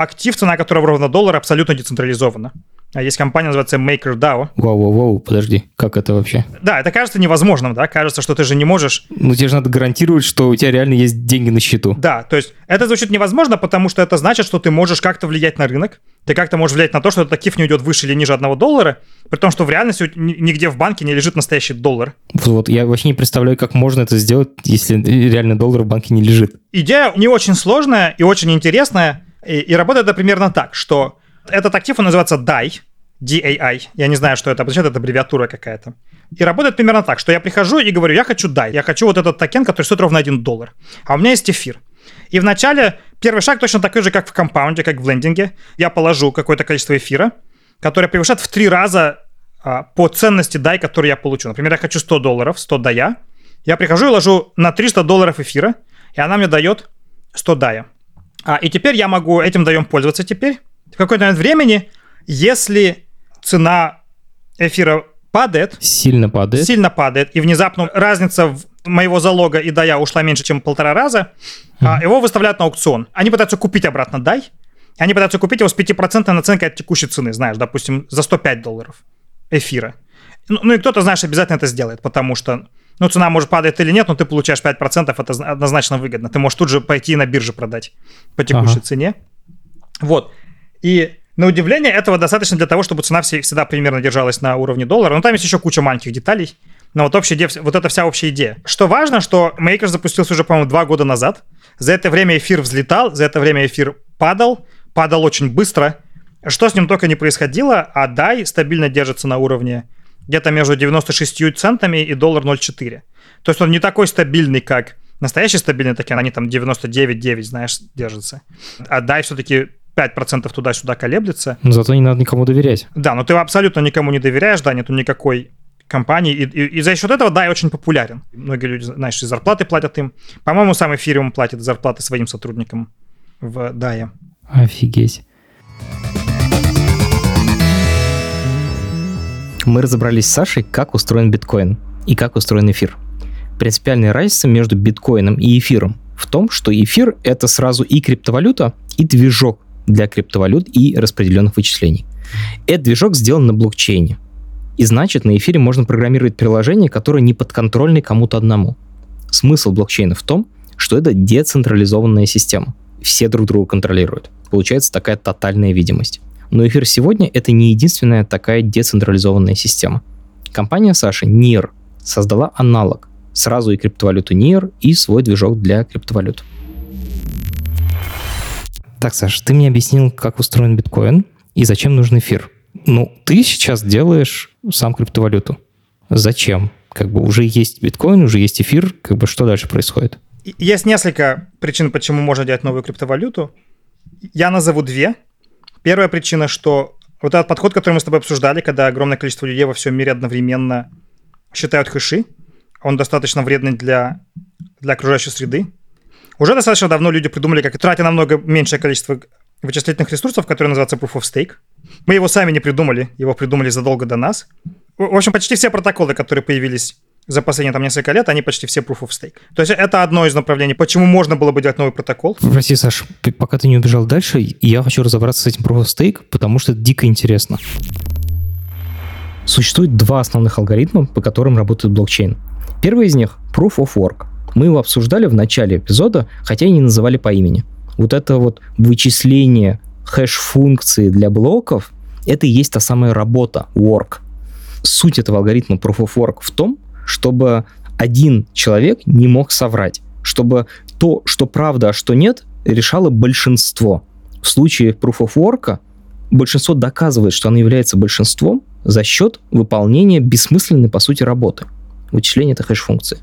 актив, цена которого ровно доллар, абсолютно децентрализована. А есть компания, называется MakerDAO.
Вау-вау-вау, подожди, как это вообще?
Да, это кажется невозможным, да, кажется, что ты же не можешь...
Ну, тебе же надо гарантировать, что у тебя реально есть деньги на счету.
Да, то есть это звучит невозможно, потому что это значит, что ты можешь как-то влиять на рынок, ты как-то можешь влиять на то, что этот актив не уйдет выше или ниже одного доллара, при том, что в реальности нигде в банке не лежит настоящий доллар.
Вот, я вообще не представляю, как можно это сделать, если реально доллар в банке не лежит.
Идея не очень сложная и очень интересная, и, и работает это примерно так, что этот актив, он называется DAI, DAI. Я не знаю, что это обозначает, это аббревиатура какая-то. И работает примерно так, что я прихожу и говорю, я хочу DAI, я хочу вот этот токен, который стоит ровно 1 доллар. А у меня есть эфир. И вначале первый шаг точно такой же, как в компаунде, как в лендинге. Я положу какое-то количество эфира, которое превышает в три раза а, по ценности DAI, который я получу. Например, я хочу 100 долларов, 100 DAI. Я прихожу и ложу на 300 долларов эфира, и она мне дает 100 DAI. А, и теперь я могу этим даем пользоваться теперь. В какой-то момент времени, если цена эфира падает.
Сильно падает.
Сильно падает. И внезапно разница в моего залога и дая ушла меньше, чем полтора раза. Mm-hmm. его выставляют на аукцион. Они пытаются купить обратно дай. Они пытаются купить его с 5% наценкой от текущей цены, знаешь, допустим, за 105 долларов эфира. Ну, ну и кто-то, знаешь, обязательно это сделает, потому что ну, цена может падает или нет, но ты получаешь 5%, это однозначно выгодно. Ты можешь тут же пойти на бирже продать по текущей ага. цене. Вот. И на удивление этого достаточно для того, чтобы цена всегда примерно держалась на уровне доллара. Но там есть еще куча маленьких деталей. Но вот, общая идея, вот это вся общая идея. Что важно, что Maker запустился уже, по-моему, два года назад. За это время эфир взлетал, за это время эфир падал, падал очень быстро. Что с ним только не происходило, а DAI стабильно держится на уровне где-то между 96 центами и доллар 0,4. То есть он не такой стабильный, как настоящий стабильный токен, они там 99,9, знаешь, держатся. А DAI все-таки 5% туда-сюда колеблется.
Но зато не надо никому доверять.
Да, но ты абсолютно никому не доверяешь, да, нету никакой компании. И, и, и за счет этого, да, и очень популярен. Многие люди, знаешь, и зарплаты платят им. По-моему, сам эфириум платит зарплаты своим сотрудникам в DAI.
Офигеть. Мы разобрались с Сашей, как устроен биткоин и как устроен эфир. Принципиальная разница между биткоином и эфиром в том, что эфир — это сразу и криптовалюта, и движок для криптовалют и распределенных вычислений. Этот движок сделан на блокчейне. И значит, на эфире можно программировать приложение, которое не подконтрольно кому-то одному. Смысл блокчейна в том, что это децентрализованная система. Все друг друга контролируют. Получается такая тотальная видимость. Но эфир сегодня — это не единственная такая децентрализованная система. Компания Саши, NIR, создала аналог сразу и криптовалюту NIR, и свой движок для криптовалют. Так, Саш, ты мне объяснил, как устроен биткоин и зачем нужен эфир. Ну, ты сейчас делаешь сам криптовалюту. Зачем? Как бы уже есть биткоин, уже есть эфир, как бы что дальше происходит?
Есть несколько причин, почему можно делать новую криптовалюту. Я назову две. Первая причина, что вот этот подход, который мы с тобой обсуждали, когда огромное количество людей во всем мире одновременно считают хэши, он достаточно вредный для, для окружающей среды. Уже достаточно давно люди придумали, как тратя намного меньшее количество вычислительных ресурсов, который называется Proof of Stake. Мы его сами не придумали, его придумали задолго до нас. В общем, почти все протоколы, которые появились за последние там несколько лет, они почти все Proof of Stake. То есть это одно из направлений, почему можно было бы делать новый протокол.
Прости, Саш, пока ты не убежал дальше, я хочу разобраться с этим Proof of Stake, потому что это дико интересно. Существует два основных алгоритма, по которым работает блокчейн. Первый из них — Proof of Work. Мы его обсуждали в начале эпизода, хотя и не называли по имени. Вот это вот вычисление хэш-функции для блоков — это и есть та самая работа, work. Суть этого алгоритма Proof of Work в том, чтобы один человек не мог соврать, чтобы то, что правда, а что нет, решало большинство. В случае Proof of Work большинство доказывает, что оно является большинством за счет выполнения бессмысленной, по сути, работы. Вычисление этой хэш-функции.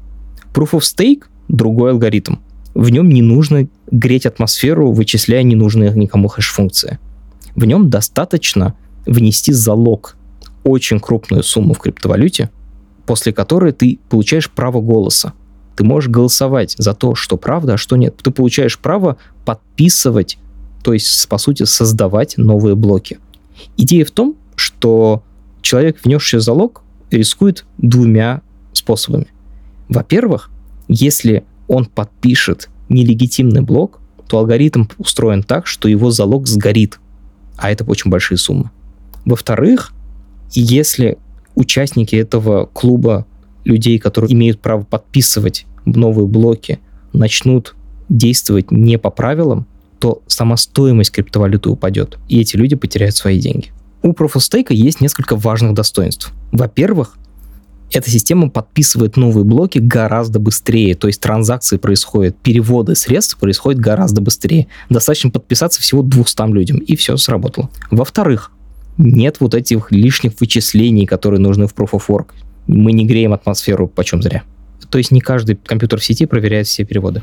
Proof of Stake — другой алгоритм. В нем не нужно греть атмосферу, вычисляя ненужные никому хэш-функции. В нем достаточно внести залог очень крупную сумму в криптовалюте, после которой ты получаешь право голоса. Ты можешь голосовать за то, что правда, а что нет. Ты получаешь право подписывать, то есть, по сути, создавать новые блоки. Идея в том, что человек, внесший залог, рискует двумя способами. Во-первых, если он подпишет нелегитимный блок, то алгоритм устроен так, что его залог сгорит, а это очень большие суммы. Во-вторых, если участники этого клуба людей, которые имеют право подписывать новые блоки, начнут действовать не по правилам, то сама стоимость криптовалюты упадет, и эти люди потеряют свои деньги. У Proof of Stake есть несколько важных достоинств. Во-первых, эта система подписывает новые блоки гораздо быстрее, то есть транзакции происходят, переводы средств происходят гораздо быстрее. Достаточно подписаться всего 200 людям, и все сработало. Во-вторых, нет вот этих лишних вычислений, которые нужны в Proof of Work. Мы не греем атмосферу почем зря. То есть не каждый компьютер в сети проверяет все переводы.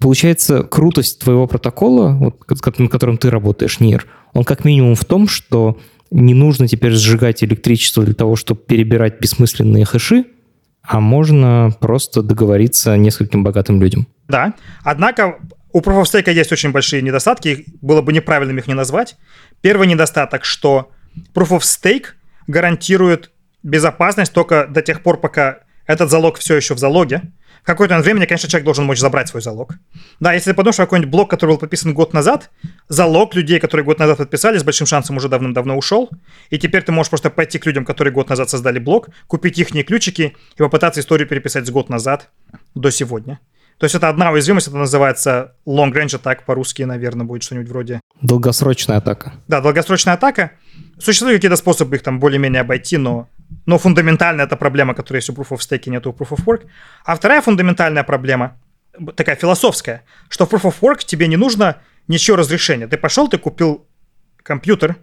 Получается, крутость твоего протокола, вот, на котором ты работаешь, НИР, он как минимум в том, что не нужно теперь сжигать электричество для того, чтобы перебирать бессмысленные хэши, а можно просто договориться нескольким богатым людям.
Да, однако у Proof of Stake есть очень большие недостатки, было бы неправильным их не назвать. Первый недостаток, что Proof of Stake гарантирует безопасность только до тех пор, пока этот залог все еще в залоге. В какое-то время, конечно, человек должен мочь забрать свой залог. Да, если ты подумаешь, какой-нибудь блок, который был подписан год назад, залог людей, которые год назад подписали, с большим шансом уже давным-давно ушел. И теперь ты можешь просто пойти к людям, которые год назад создали блок, купить их ключики и попытаться историю переписать с год назад до сегодня. То есть это одна уязвимость, это называется long range attack, по-русски, наверное, будет что-нибудь вроде...
Долгосрочная атака.
Да, долгосрочная атака. Существуют какие-то способы их там более-менее обойти, но, но фундаментально это проблема, которая есть у Proof of Stake, нет у Proof of Work. А вторая фундаментальная проблема, такая философская, что в Proof of Work тебе не нужно ничего разрешения. Ты пошел, ты купил компьютер,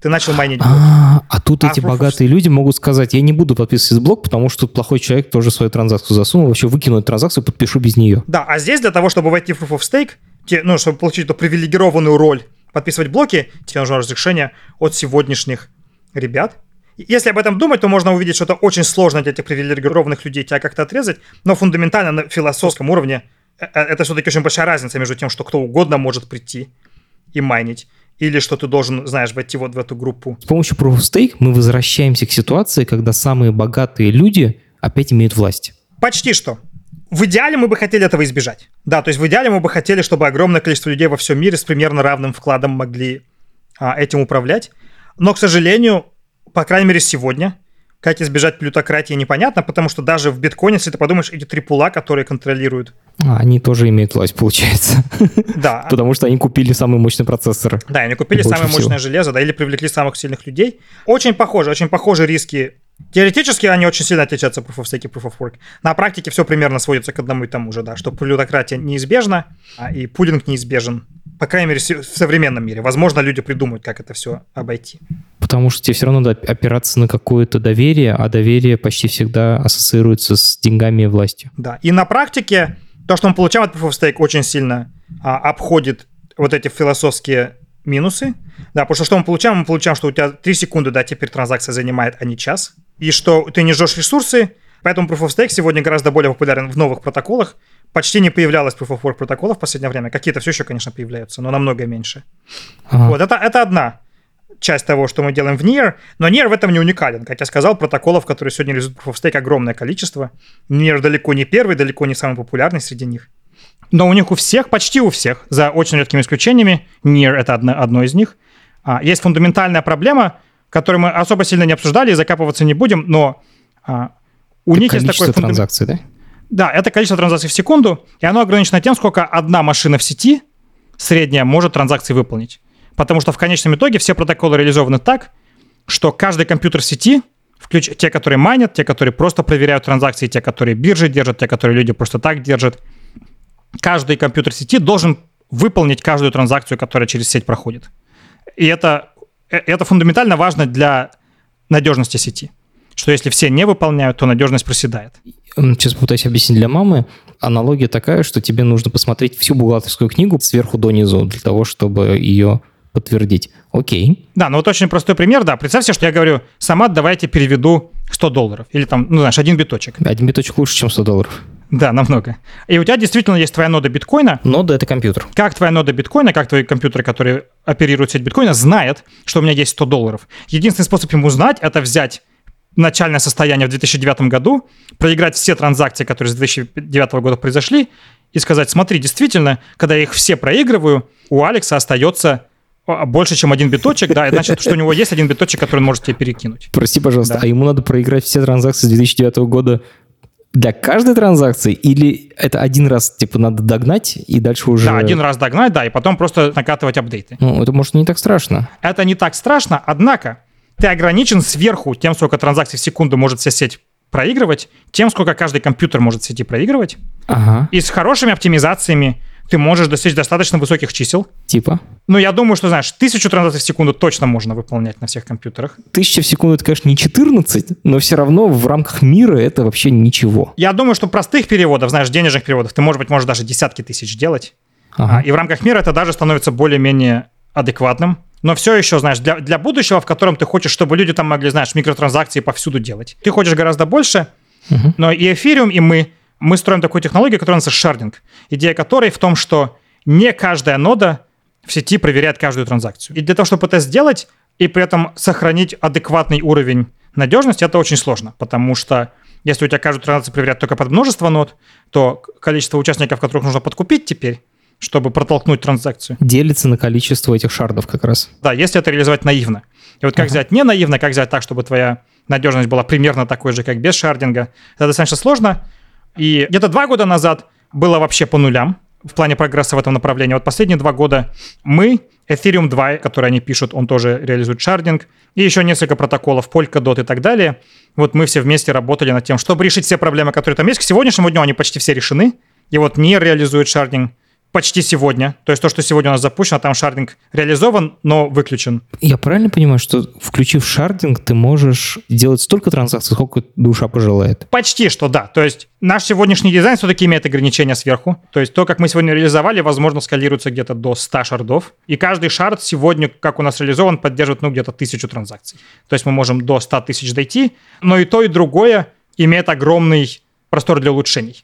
ты начал майнить блок.
А, а тут а эти богатые люди могут сказать, я не буду подписывать блок, потому что тут плохой человек тоже свою транзакцию засунул, вообще выкину эту транзакцию, подпишу без нее.
Да, а здесь для того, чтобы войти в Proof of Stake, те, ну, чтобы получить эту привилегированную роль подписывать блоки, тебе нужно разрешение от сегодняшних ребят. Если об этом думать, то можно увидеть, что это очень сложно для этих привилегированных людей тебя как-то отрезать, но фундаментально на философском уровне э, э, это все-таки очень большая разница между тем, что кто угодно может прийти и майнить, или что ты должен, знаешь, войти вот в эту группу.
С помощью Proof of Stake мы возвращаемся к ситуации, когда самые богатые люди опять имеют власть.
Почти что. В идеале мы бы хотели этого избежать. Да, то есть в идеале мы бы хотели, чтобы огромное количество людей во всем мире с примерно равным вкладом могли а, этим управлять. Но, к сожалению, по крайней мере сегодня, как избежать плютократии непонятно, потому что даже в биткоине, если ты подумаешь, эти три пула, которые контролируют...
А, они тоже имеют власть, получается.
Да.
Потому что они купили самый мощный процессор.
Да, они купили самое мощное железо, да, или привлекли самых сильных людей. Очень похоже, очень похожи риски Теоретически они очень сильно отличаются Proof of Stake и Proof of Work. На практике все примерно сводится к одному и тому же, да, что плютократия неизбежна, а и пулинг неизбежен. По крайней мере, в современном мире. Возможно, люди придумают, как это все обойти.
Потому что тебе все равно надо опираться на какое-то доверие, а доверие почти всегда ассоциируется с деньгами и властью.
Да, и на практике то, что мы получаем от Proof of Stake, очень сильно а, обходит вот эти философские минусы. Да, потому что что мы получаем? Мы получаем, что у тебя 3 секунды, да, теперь транзакция занимает, а не час. И что ты не жжешь ресурсы, поэтому Proof of Stake сегодня гораздо более популярен в новых протоколах. Почти не появлялось Proof of Work протоколов в последнее время. Какие-то все еще, конечно, появляются, но намного меньше. Ага. Вот, это, это одна часть того, что мы делаем в NIR, но NIR в этом не уникален. Как я сказал, протоколов, которые сегодня реализуют Proof of Stake, огромное количество. NIR далеко не первый, далеко не самый популярный среди них. Но у них у всех, почти у всех, за очень редкими исключениями, NIR — это одно, одно из них, а, есть фундаментальная проблема, которую мы особо сильно не обсуждали и закапываться не будем, но а, у
это
них
есть
такое...
Фундам... транзакций, да?
Да, это количество транзакций в секунду, и оно ограничено тем, сколько одна машина в сети средняя может транзакции выполнить. Потому что в конечном итоге все протоколы реализованы так, что каждый компьютер сети, включ... те, которые майнят, те, которые просто проверяют транзакции, те, которые биржи держат, те, которые люди просто так держат, каждый компьютер сети должен выполнить каждую транзакцию, которая через сеть проходит. И это, э, это фундаментально важно для надежности сети. Что если все не выполняют, то надежность проседает.
Сейчас пытаюсь объяснить для мамы. Аналогия такая, что тебе нужно посмотреть всю бухгалтерскую книгу сверху донизу для того, чтобы ее подтвердить. Окей.
Да, ну вот очень простой пример, да. Представьте, что я говорю, сама давайте переведу 100 долларов. Или там, ну знаешь, один биточек.
Один биточек лучше, чем 100 долларов.
Да, намного. И у тебя действительно есть твоя нода биткоина.
Нода — это компьютер.
Как твоя нода биткоина, как твой компьютер, который оперирует сеть биткоина, знает, что у меня есть 100 долларов. Единственный способ ему узнать — это взять начальное состояние в 2009 году, проиграть все транзакции, которые с 2009 года произошли, и сказать, смотри, действительно, когда я их все проигрываю, у Алекса остается больше, чем один биточек, да, значит, что у него есть один биточек, который он может тебе перекинуть.
Прости, пожалуйста, да. а ему надо проиграть все транзакции с 2009 года для каждой транзакции или это один раз, типа, надо догнать и дальше уже...
Да, один раз догнать, да, и потом просто накатывать апдейты.
Ну, это, может, не так страшно.
Это не так страшно, однако ты ограничен сверху тем, сколько транзакций в секунду может вся сеть проигрывать, тем, сколько каждый компьютер может в сети проигрывать.
Ага.
И с хорошими оптимизациями ты можешь достичь достаточно высоких чисел.
Типа?
Ну, я думаю, что, знаешь, тысячу транзакций в секунду точно можно выполнять на всех компьютерах.
Тысяча в секунду, это, конечно, не 14, но все равно в рамках мира это вообще ничего.
Я думаю, что простых переводов, знаешь, денежных переводов, ты, может быть, можешь даже десятки тысяч делать. Ага. И в рамках мира это даже становится более-менее адекватным. Но все еще, знаешь, для, для будущего, в котором ты хочешь, чтобы люди там могли, знаешь, микротранзакции повсюду делать. Ты хочешь гораздо больше, угу. но и эфириум, и мы, мы строим такую технологию, которая называется шардинг. Идея которой в том, что не каждая нода в сети проверяет каждую транзакцию. И для того, чтобы это сделать, и при этом сохранить адекватный уровень надежности, это очень сложно, потому что если у тебя каждую транзакцию проверяют только под множество нод, то количество участников, которых нужно подкупить теперь, чтобы протолкнуть транзакцию.
Делится на количество этих шардов как раз.
Да, если это реализовать наивно. И вот как ага. взять не наивно, как взять так, чтобы твоя надежность была примерно такой же, как без шардинга, это достаточно сложно. И где-то два года назад было вообще по нулям в плане прогресса в этом направлении. Вот последние два года мы, Ethereum 2, который они пишут, он тоже реализует шардинг, и еще несколько протоколов, Polkadot и так далее. Вот мы все вместе работали над тем, чтобы решить все проблемы, которые там есть. К сегодняшнему дню они почти все решены. И вот не реализует шардинг, почти сегодня. То есть то, что сегодня у нас запущено, там шардинг реализован, но выключен.
Я правильно понимаю, что включив шардинг, ты можешь делать столько транзакций, сколько душа пожелает?
Почти что да. То есть наш сегодняшний дизайн все-таки имеет ограничения сверху. То есть то, как мы сегодня реализовали, возможно, скалируется где-то до 100 шардов. И каждый шард сегодня, как у нас реализован, поддерживает ну где-то тысячу транзакций. То есть мы можем до 100 тысяч дойти, но и то, и другое имеет огромный простор для улучшений.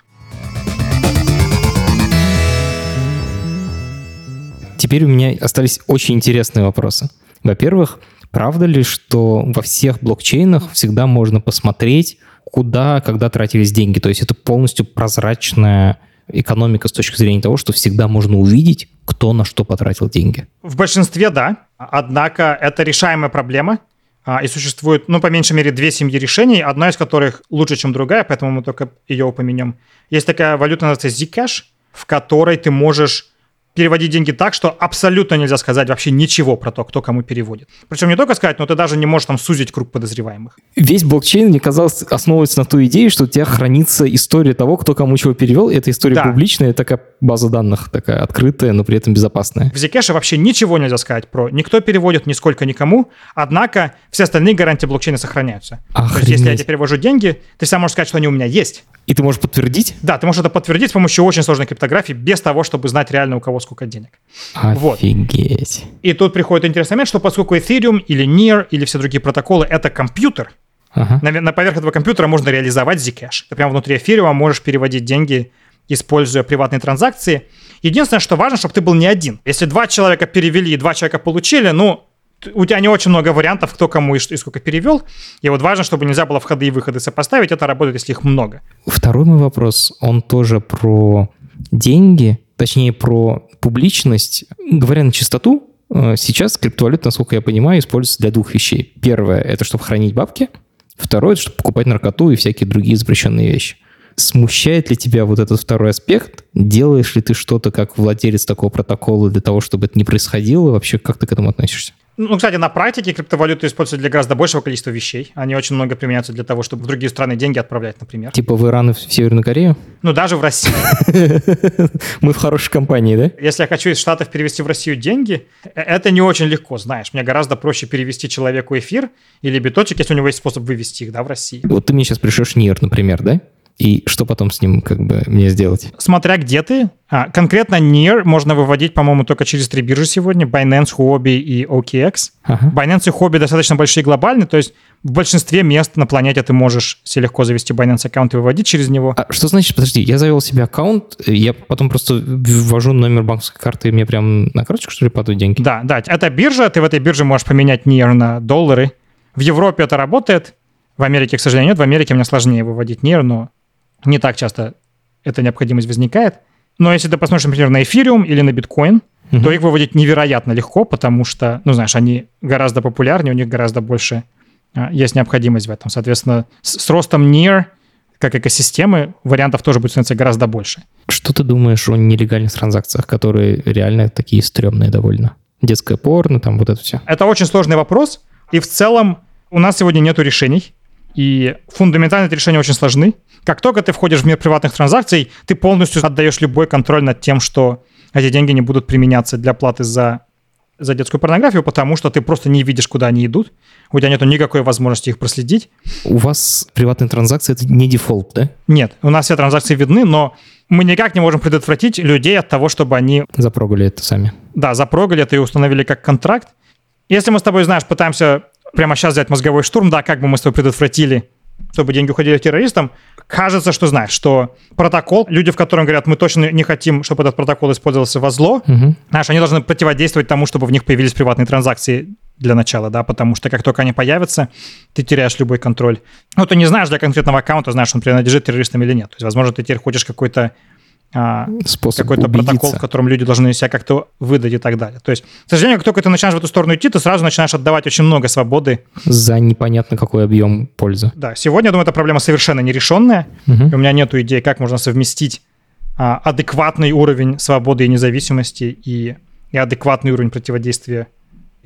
Теперь у меня остались очень интересные вопросы. Во-первых, правда ли, что во всех блокчейнах всегда можно посмотреть, куда, когда тратились деньги? То есть это полностью прозрачная экономика с точки зрения того, что всегда можно увидеть, кто на что потратил деньги.
В большинстве да, однако это решаемая проблема, а, и существует, ну, по меньшей мере, две семьи решений, одна из которых лучше, чем другая, поэтому мы только ее упомянем. Есть такая валюта, называется Zcash, в которой ты можешь переводить деньги так, что абсолютно нельзя сказать вообще ничего про то, кто кому переводит. Причем не только сказать, но ты даже не можешь там сузить круг подозреваемых.
Весь блокчейн, мне казалось, основывается на той идее, что у тебя хранится история того, кто кому чего перевел. Эта история
Да.
публичная, такая база данных, такая открытая, но при этом безопасная.
В Zcash вообще ничего нельзя сказать про никто переводит, нисколько никому, однако все остальные гарантии блокчейна сохраняются. То есть если я
Охренеть.
тебе перевожу деньги, ты сам можешь сказать, что они у меня есть.
И ты можешь подтвердить?
Да, ты можешь это подтвердить с помощью очень сложной криптографии, без того, чтобы знать реально у кого сколько денег. Вот.
Офигеть.
И тут приходит интересный момент, что поскольку Ethereum или NIR или все другие протоколы — это компьютер,
Ага.
на, на поверх этого компьютера можно реализовать Zcash. Ты прямо внутри эфириума можешь переводить деньги, используя приватные транзакции. Единственное, что важно, чтобы ты был не один. Если два человека перевели и два человека получили, ну, у тебя не очень много вариантов, кто кому и, и сколько перевел. И вот важно, чтобы нельзя было входы и выходы сопоставить. Это работает, если их много.
Второй мой вопрос, он тоже про деньги, точнее про публичность. Говоря на чистоту, э, сейчас криптовалюта, насколько я понимаю, используется для двух вещей. Первое — это чтобы хранить бабки. Второе — это чтобы покупать наркоту и всякие другие запрещенные вещи. Смущает ли тебя вот этот второй аспект? Делаешь ли ты что-то как владелец такого протокола для того, чтобы это не происходило? Вообще, как ты к этому относишься?
Ну, кстати, на практике криптовалюты используются для гораздо большего количества вещей. Они очень много применяются для того, чтобы в другие страны деньги отправлять, например.
Типа в Иран и в Северную Корею?
Ну, даже в России.
Мы в хорошей компании, да?
Если я хочу из Штатов перевести в Россию деньги, э, это не очень легко, знаешь. Мне гораздо проще перевести человеку эфир или биточек, если у него есть способ вывести их, да, в России.
Вот ты мне сейчас пришлешь НИР, например, да? И что потом с ним как бы мне сделать?
Смотря где ты. А, конкретно NIR можно выводить, по-моему, только через три биржи сегодня. Binance, Huobi и OKX.
Ага.
Binance и Huobi достаточно большие глобальные, то есть в большинстве мест на планете ты можешь себе легко завести Binance аккаунт и выводить через него.
А что значит, подожди, я завел себе аккаунт, я потом просто ввожу номер банковской карты, и мне прям на карточку, что ли, падают деньги?
Да, да, это биржа, ты в этой бирже можешь поменять NIR на доллары. В Европе это работает, в Америке, к сожалению, нет. В Америке мне сложнее выводить NIR, но не так часто эта необходимость возникает. Но если ты посмотришь, например, на эфириум или на биткоин,
Мгм.
то их выводить невероятно легко, потому что, ну, знаешь, они гораздо популярнее, у них гораздо больше а, есть необходимость в этом. Соответственно, с, с ростом NIR, как экосистемы, вариантов тоже будет становиться гораздо больше.
Что ты думаешь о нелегальных транзакциях, которые реально такие стрёмные довольно? Детское порно, там вот это все.
Это очень сложный вопрос, и в целом у нас сегодня нет решений, и фундаментально эти решения очень сложны. Как только ты входишь в мир приватных транзакций, ты полностью отдаешь любой контроль над тем, что эти деньги не будут применяться для платы за, за детскую порнографию, потому что ты просто не видишь, куда они идут. У тебя нет никакой возможности их проследить.
У вас приватные транзакции — это не дефолт, да?
Нет, у нас все транзакции видны, но мы никак не можем предотвратить людей от того, чтобы они
Запрогали это сами.
да, запрогали это и установили как контракт. Если мы с тобой, знаешь, пытаемся прямо сейчас взять мозговой штурм, да, как бы мы с тобой предотвратили, чтобы деньги уходили террористам, кажется, что знаешь, что протокол, люди, в котором говорят, мы точно не хотим, чтобы этот протокол использовался во зло,
Мгм.
знаешь, они должны противодействовать тому, чтобы в них появились приватные транзакции для начала, да, потому что как только они появятся, ты теряешь любой контроль. Ну, ты не знаешь для конкретного аккаунта, знаешь, он принадлежит террористам или нет. То есть, возможно, ты теперь хочешь какой-то какой-то
убедиться.
протокол, в котором люди должны себя как-то выдать и так далее. То есть, к сожалению, как только ты начинаешь в эту сторону идти, ты сразу начинаешь отдавать очень много свободы.
За непонятно какой объем пользы.
Да, сегодня, я думаю, эта проблема совершенно нерешенная. И у меня нету идей, как можно совместить а, адекватный уровень свободы и независимости и, и адекватный уровень противодействия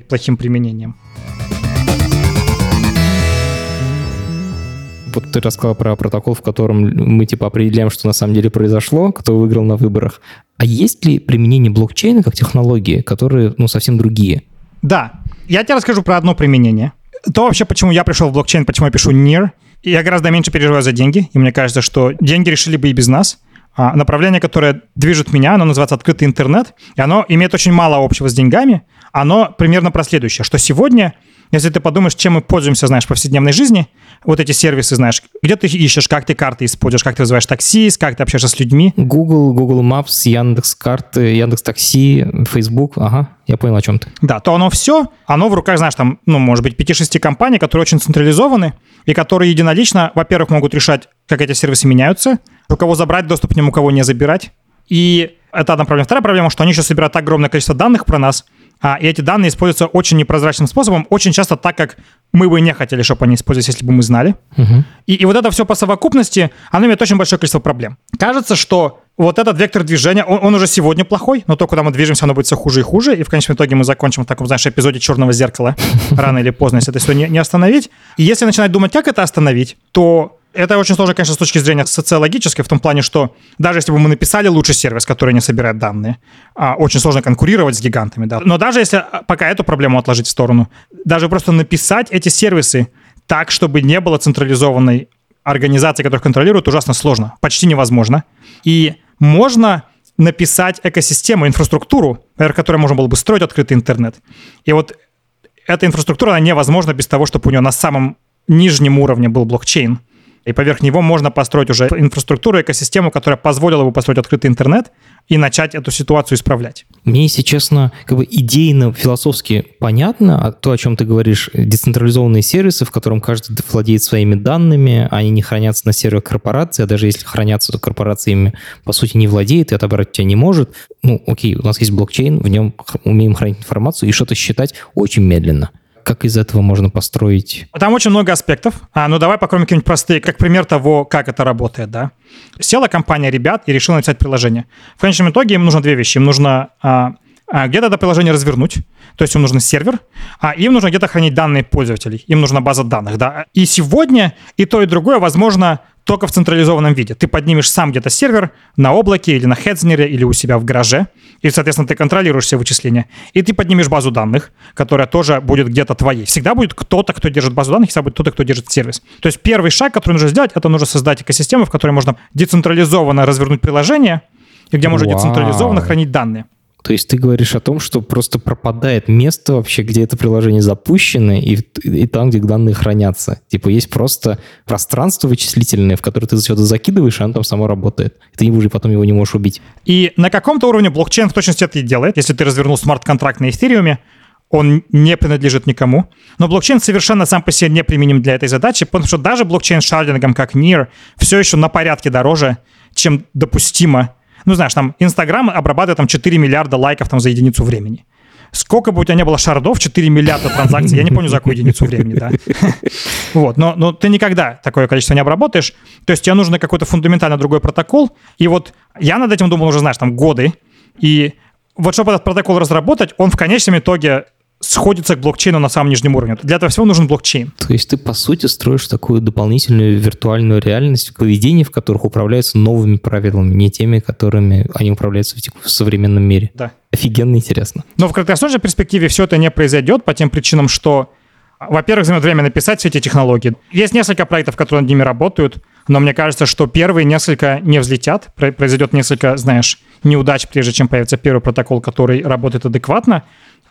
плохим применением.
Вот ты рассказал про протокол, в котором мы типа определяем, что на самом деле произошло, кто выиграл на выборах. А есть ли применение блокчейна как технологии, которые ну, совсем другие?
Да, я тебе расскажу про одно применение. То вообще, почему я пришел в блокчейн, почему я пишу NIR. Я гораздо меньше переживаю за деньги, и мне кажется, что деньги решили бы и без нас. А направление, которое движет меня, оно называется открытый интернет, и оно имеет очень мало общего с деньгами. Оно примерно про следующее, что сегодня, если ты подумаешь, чем мы пользуемся, знаешь, в повседневной жизни, вот эти сервисы, знаешь, где ты ищешь, как ты карты используешь, как ты вызываешь такси, как ты общаешься с людьми,
Google, Google Maps, Яндекс карты, Яндекс Такси, Facebook. Ага, я понял, о чем ты.
Да, то оно все, оно в руках, знаешь, там, ну, может быть, 5-6 компаний, которые очень централизованы и которые единолично, во-первых, могут решать, как эти сервисы меняются, у кого забрать доступ к ним, у кого не забирать. И это одна проблема. Вторая проблема, что они сейчас собирают огромное количество данных про нас, а, и эти данные используются очень непрозрачным способом, очень часто так, как мы бы не хотели, чтобы они использовались, если бы мы знали.
Мгм.
И, и вот это все по совокупности, оно имеет очень большое количество проблем. Кажется, что вот этот вектор движения, он, он уже сегодня плохой, но то, куда мы движемся, оно будет все хуже и хуже, и в конечном итоге мы закончим в таком, знаешь, эпизоде черного зеркала рано или поздно, если это все не, не остановить. И если начинать думать, как это остановить, то это очень сложно, конечно, с точки зрения социологической, в том плане, что даже если бы мы написали лучший сервис, который не собирает данные, а, очень сложно конкурировать с гигантами, да. Но даже если а, пока эту проблему отложить в сторону, даже просто написать эти сервисы так, чтобы не было централизованной организации, которая контролирует, ужасно сложно, почти невозможно. И можно написать экосистему, инфраструктуру, которой можно было бы строить открытый интернет. И вот эта инфраструктура, она невозможна без того, чтобы у нее на самом нижнем уровне был блокчейн. И поверх него можно построить уже инфраструктуру, экосистему, которая позволила бы построить открытый интернет, и начать эту ситуацию исправлять.
Мне, если честно, как бы идейно, философски понятно, а то, о чем ты говоришь, децентрализованные сервисы, в котором каждый владеет своими данными, они не хранятся на серверах корпорации, а даже если хранятся, то корпорация ими, по сути, не владеет и отобрать тебя не может. Ну, окей, у нас есть блокчейн, в нем умеем хранить информацию и что-то считать очень медленно как из этого можно построить?
Там очень много аспектов. А, ну, давай покроем какие-нибудь простые, как пример того, как это работает, да. Села компания ребят и решила написать приложение. В конечном итоге им нужно две вещи. Им нужно а, а, где-то это приложение развернуть, то есть им нужен сервер, а им нужно где-то хранить данные пользователей, им нужна база данных, да. И сегодня и то, и другое возможно только в централизованном виде. Ты поднимешь сам где-то сервер на облаке или на Хедзнере или у себя в гараже, и, соответственно, ты контролируешь все вычисления. И ты поднимешь базу данных, которая тоже будет где-то твоей. Всегда будет кто-то, кто держит базу данных, всегда будет кто-то, кто держит сервис. То есть первый шаг, который нужно сделать, это нужно создать экосистему, в которой можно децентрализованно развернуть приложение, и где можно Вау. децентрализованно хранить данные.
То есть ты говоришь о том, что просто пропадает место вообще, где это приложение запущено, и, и там, где данные хранятся. Типа есть просто пространство вычислительное, в которое ты что-то закидываешь, и оно там само работает. И ты уже потом его не можешь убить.
И на каком-то уровне блокчейн в точности это и делает. Если ты развернул смарт-контракт на эфириуме, он не принадлежит никому. Но блокчейн совершенно сам по себе не применим для этой задачи, потому что даже блокчейн с шардингом, как NIR, все еще на порядке дороже, чем допустимо ну, знаешь, там Инстаграм обрабатывает там 4 миллиарда лайков там за единицу времени. Сколько бы у тебя не было шардов, 4 миллиарда транзакций, я не помню, за какую единицу времени, да. Вот, но, но ты никогда такое количество не обработаешь. То есть тебе нужен какой-то фундаментально другой протокол. И вот я над этим думал уже, знаешь, там годы. И вот чтобы этот протокол разработать, он в конечном итоге сходится к блокчейну на самом нижнем уровне. Для этого всего нужен блокчейн.
То есть ты, по сути, строишь такую дополнительную виртуальную реальность, поведение в которых управляются новыми правилами, не теми, которыми они управляются в, в современном мире.
Да.
Офигенно интересно.
Но в краткосрочной перспективе все это не произойдет по тем причинам, что, во-первых, займет время написать все эти технологии. Есть несколько проектов, которые над ними работают, но мне кажется, что первые несколько не взлетят, произойдет несколько, знаешь, неудач, прежде чем появится первый протокол, который работает адекватно.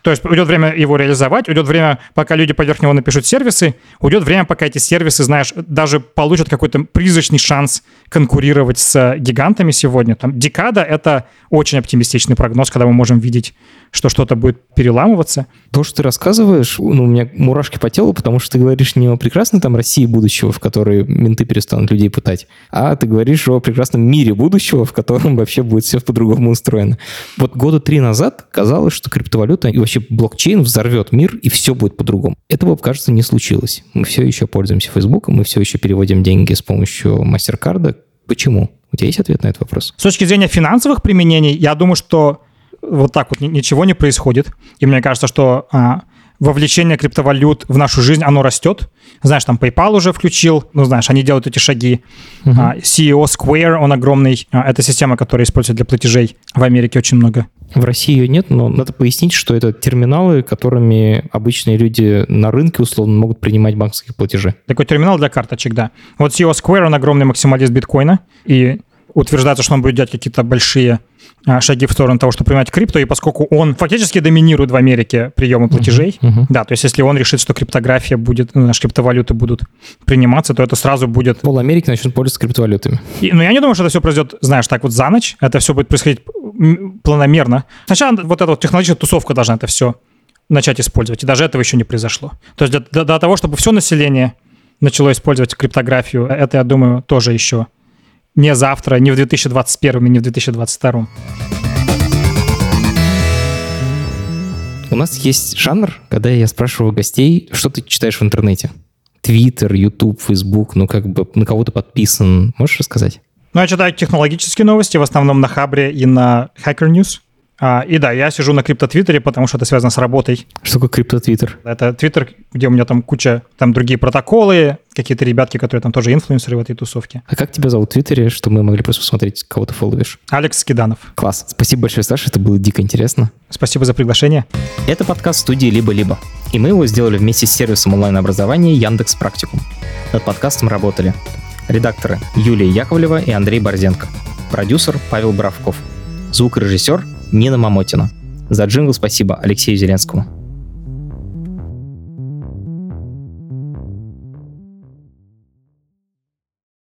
То есть уйдет время его реализовать, уйдет время, пока люди поверх него напишут сервисы, уйдет время, пока эти сервисы, знаешь, даже получат какой-то призрачный шанс конкурировать с гигантами сегодня. Там декада — это очень оптимистичный прогноз, когда мы можем видеть что что-то будет переламываться.
То, что ты рассказываешь, ну, у меня мурашки по телу, потому что ты говоришь не о прекрасной там России будущего, в которой менты перестанут людей пытать, а ты говоришь о прекрасном мире будущего, в котором вообще будет все по-другому устроено. Вот года три назад казалось, что криптовалюта и вообще блокчейн взорвет мир, и все будет по-другому. Этого, кажется, не случилось. Мы все еще пользуемся Фейсбуком, мы все еще переводим деньги с помощью MasterCard. Почему? У тебя есть ответ на этот вопрос?
С точки зрения финансовых применений, я думаю, что вот так вот ничего не происходит. И мне кажется, что а, вовлечение криптовалют в нашу жизнь, оно растет. Знаешь, там PayPal уже включил, ну, знаешь, они делают эти шаги. Uh-huh. А, CEO Square, он огромный. А, это система, которая используется для платежей в Америке очень много.
В России ее нет, но надо пояснить, что это терминалы, которыми обычные люди на рынке условно могут принимать банковские платежи.
Такой терминал для карточек, да. Вот CEO Square, он огромный максималист биткоина, и утверждается, что он будет делать какие-то большие шаги в сторону того, чтобы принимать крипто, и поскольку он фактически доминирует в Америке приемы платежей, uh-huh, uh-huh. да, то есть если он решит, что криптография будет, ну, наши криптовалюты будут приниматься, то это сразу будет...
Пол Америки начнет пользоваться криптовалютами.
И, но ну, я не думаю, что это все произойдет, знаешь, так вот за ночь, это все будет происходить планомерно. Сначала вот эта вот технологическая тусовка должна это все начать использовать, и даже этого еще не произошло. То есть для, для, для того, чтобы все население начало использовать криптографию, это, я думаю, тоже еще не завтра, не в 2021, не в 2022.
У нас есть жанр, когда я спрашиваю гостей, что ты читаешь в интернете. Твиттер, Ютуб, Фейсбук, ну как бы на кого то подписан. Можешь рассказать?
Ну, я читаю технологические новости, в основном на Хабре и на Hacker News. А, и да, я сижу на крипто-твиттере, потому что это связано с работой.
Что такое крипто-твиттер?
Это твиттер, где у меня там куча, там другие протоколы, какие-то ребятки, которые там тоже инфлюенсеры в этой тусовке.
А как тебя зовут в твиттере, чтобы мы могли просто посмотреть, кого ты фолловишь?
Алекс Скиданов.
Класс. Спасибо большое, Саша, это было дико интересно.
Спасибо за приглашение.
Это подкаст студии «Либо-либо», и мы его сделали вместе с сервисом онлайн-образования Яндекс Практикум. Над подкастом работали редакторы Юлия Яковлева и Андрей Борзенко, продюсер Павел Бравков, звукорежиссер Нина Мамотина. За джингл спасибо Алексею Зеленскому.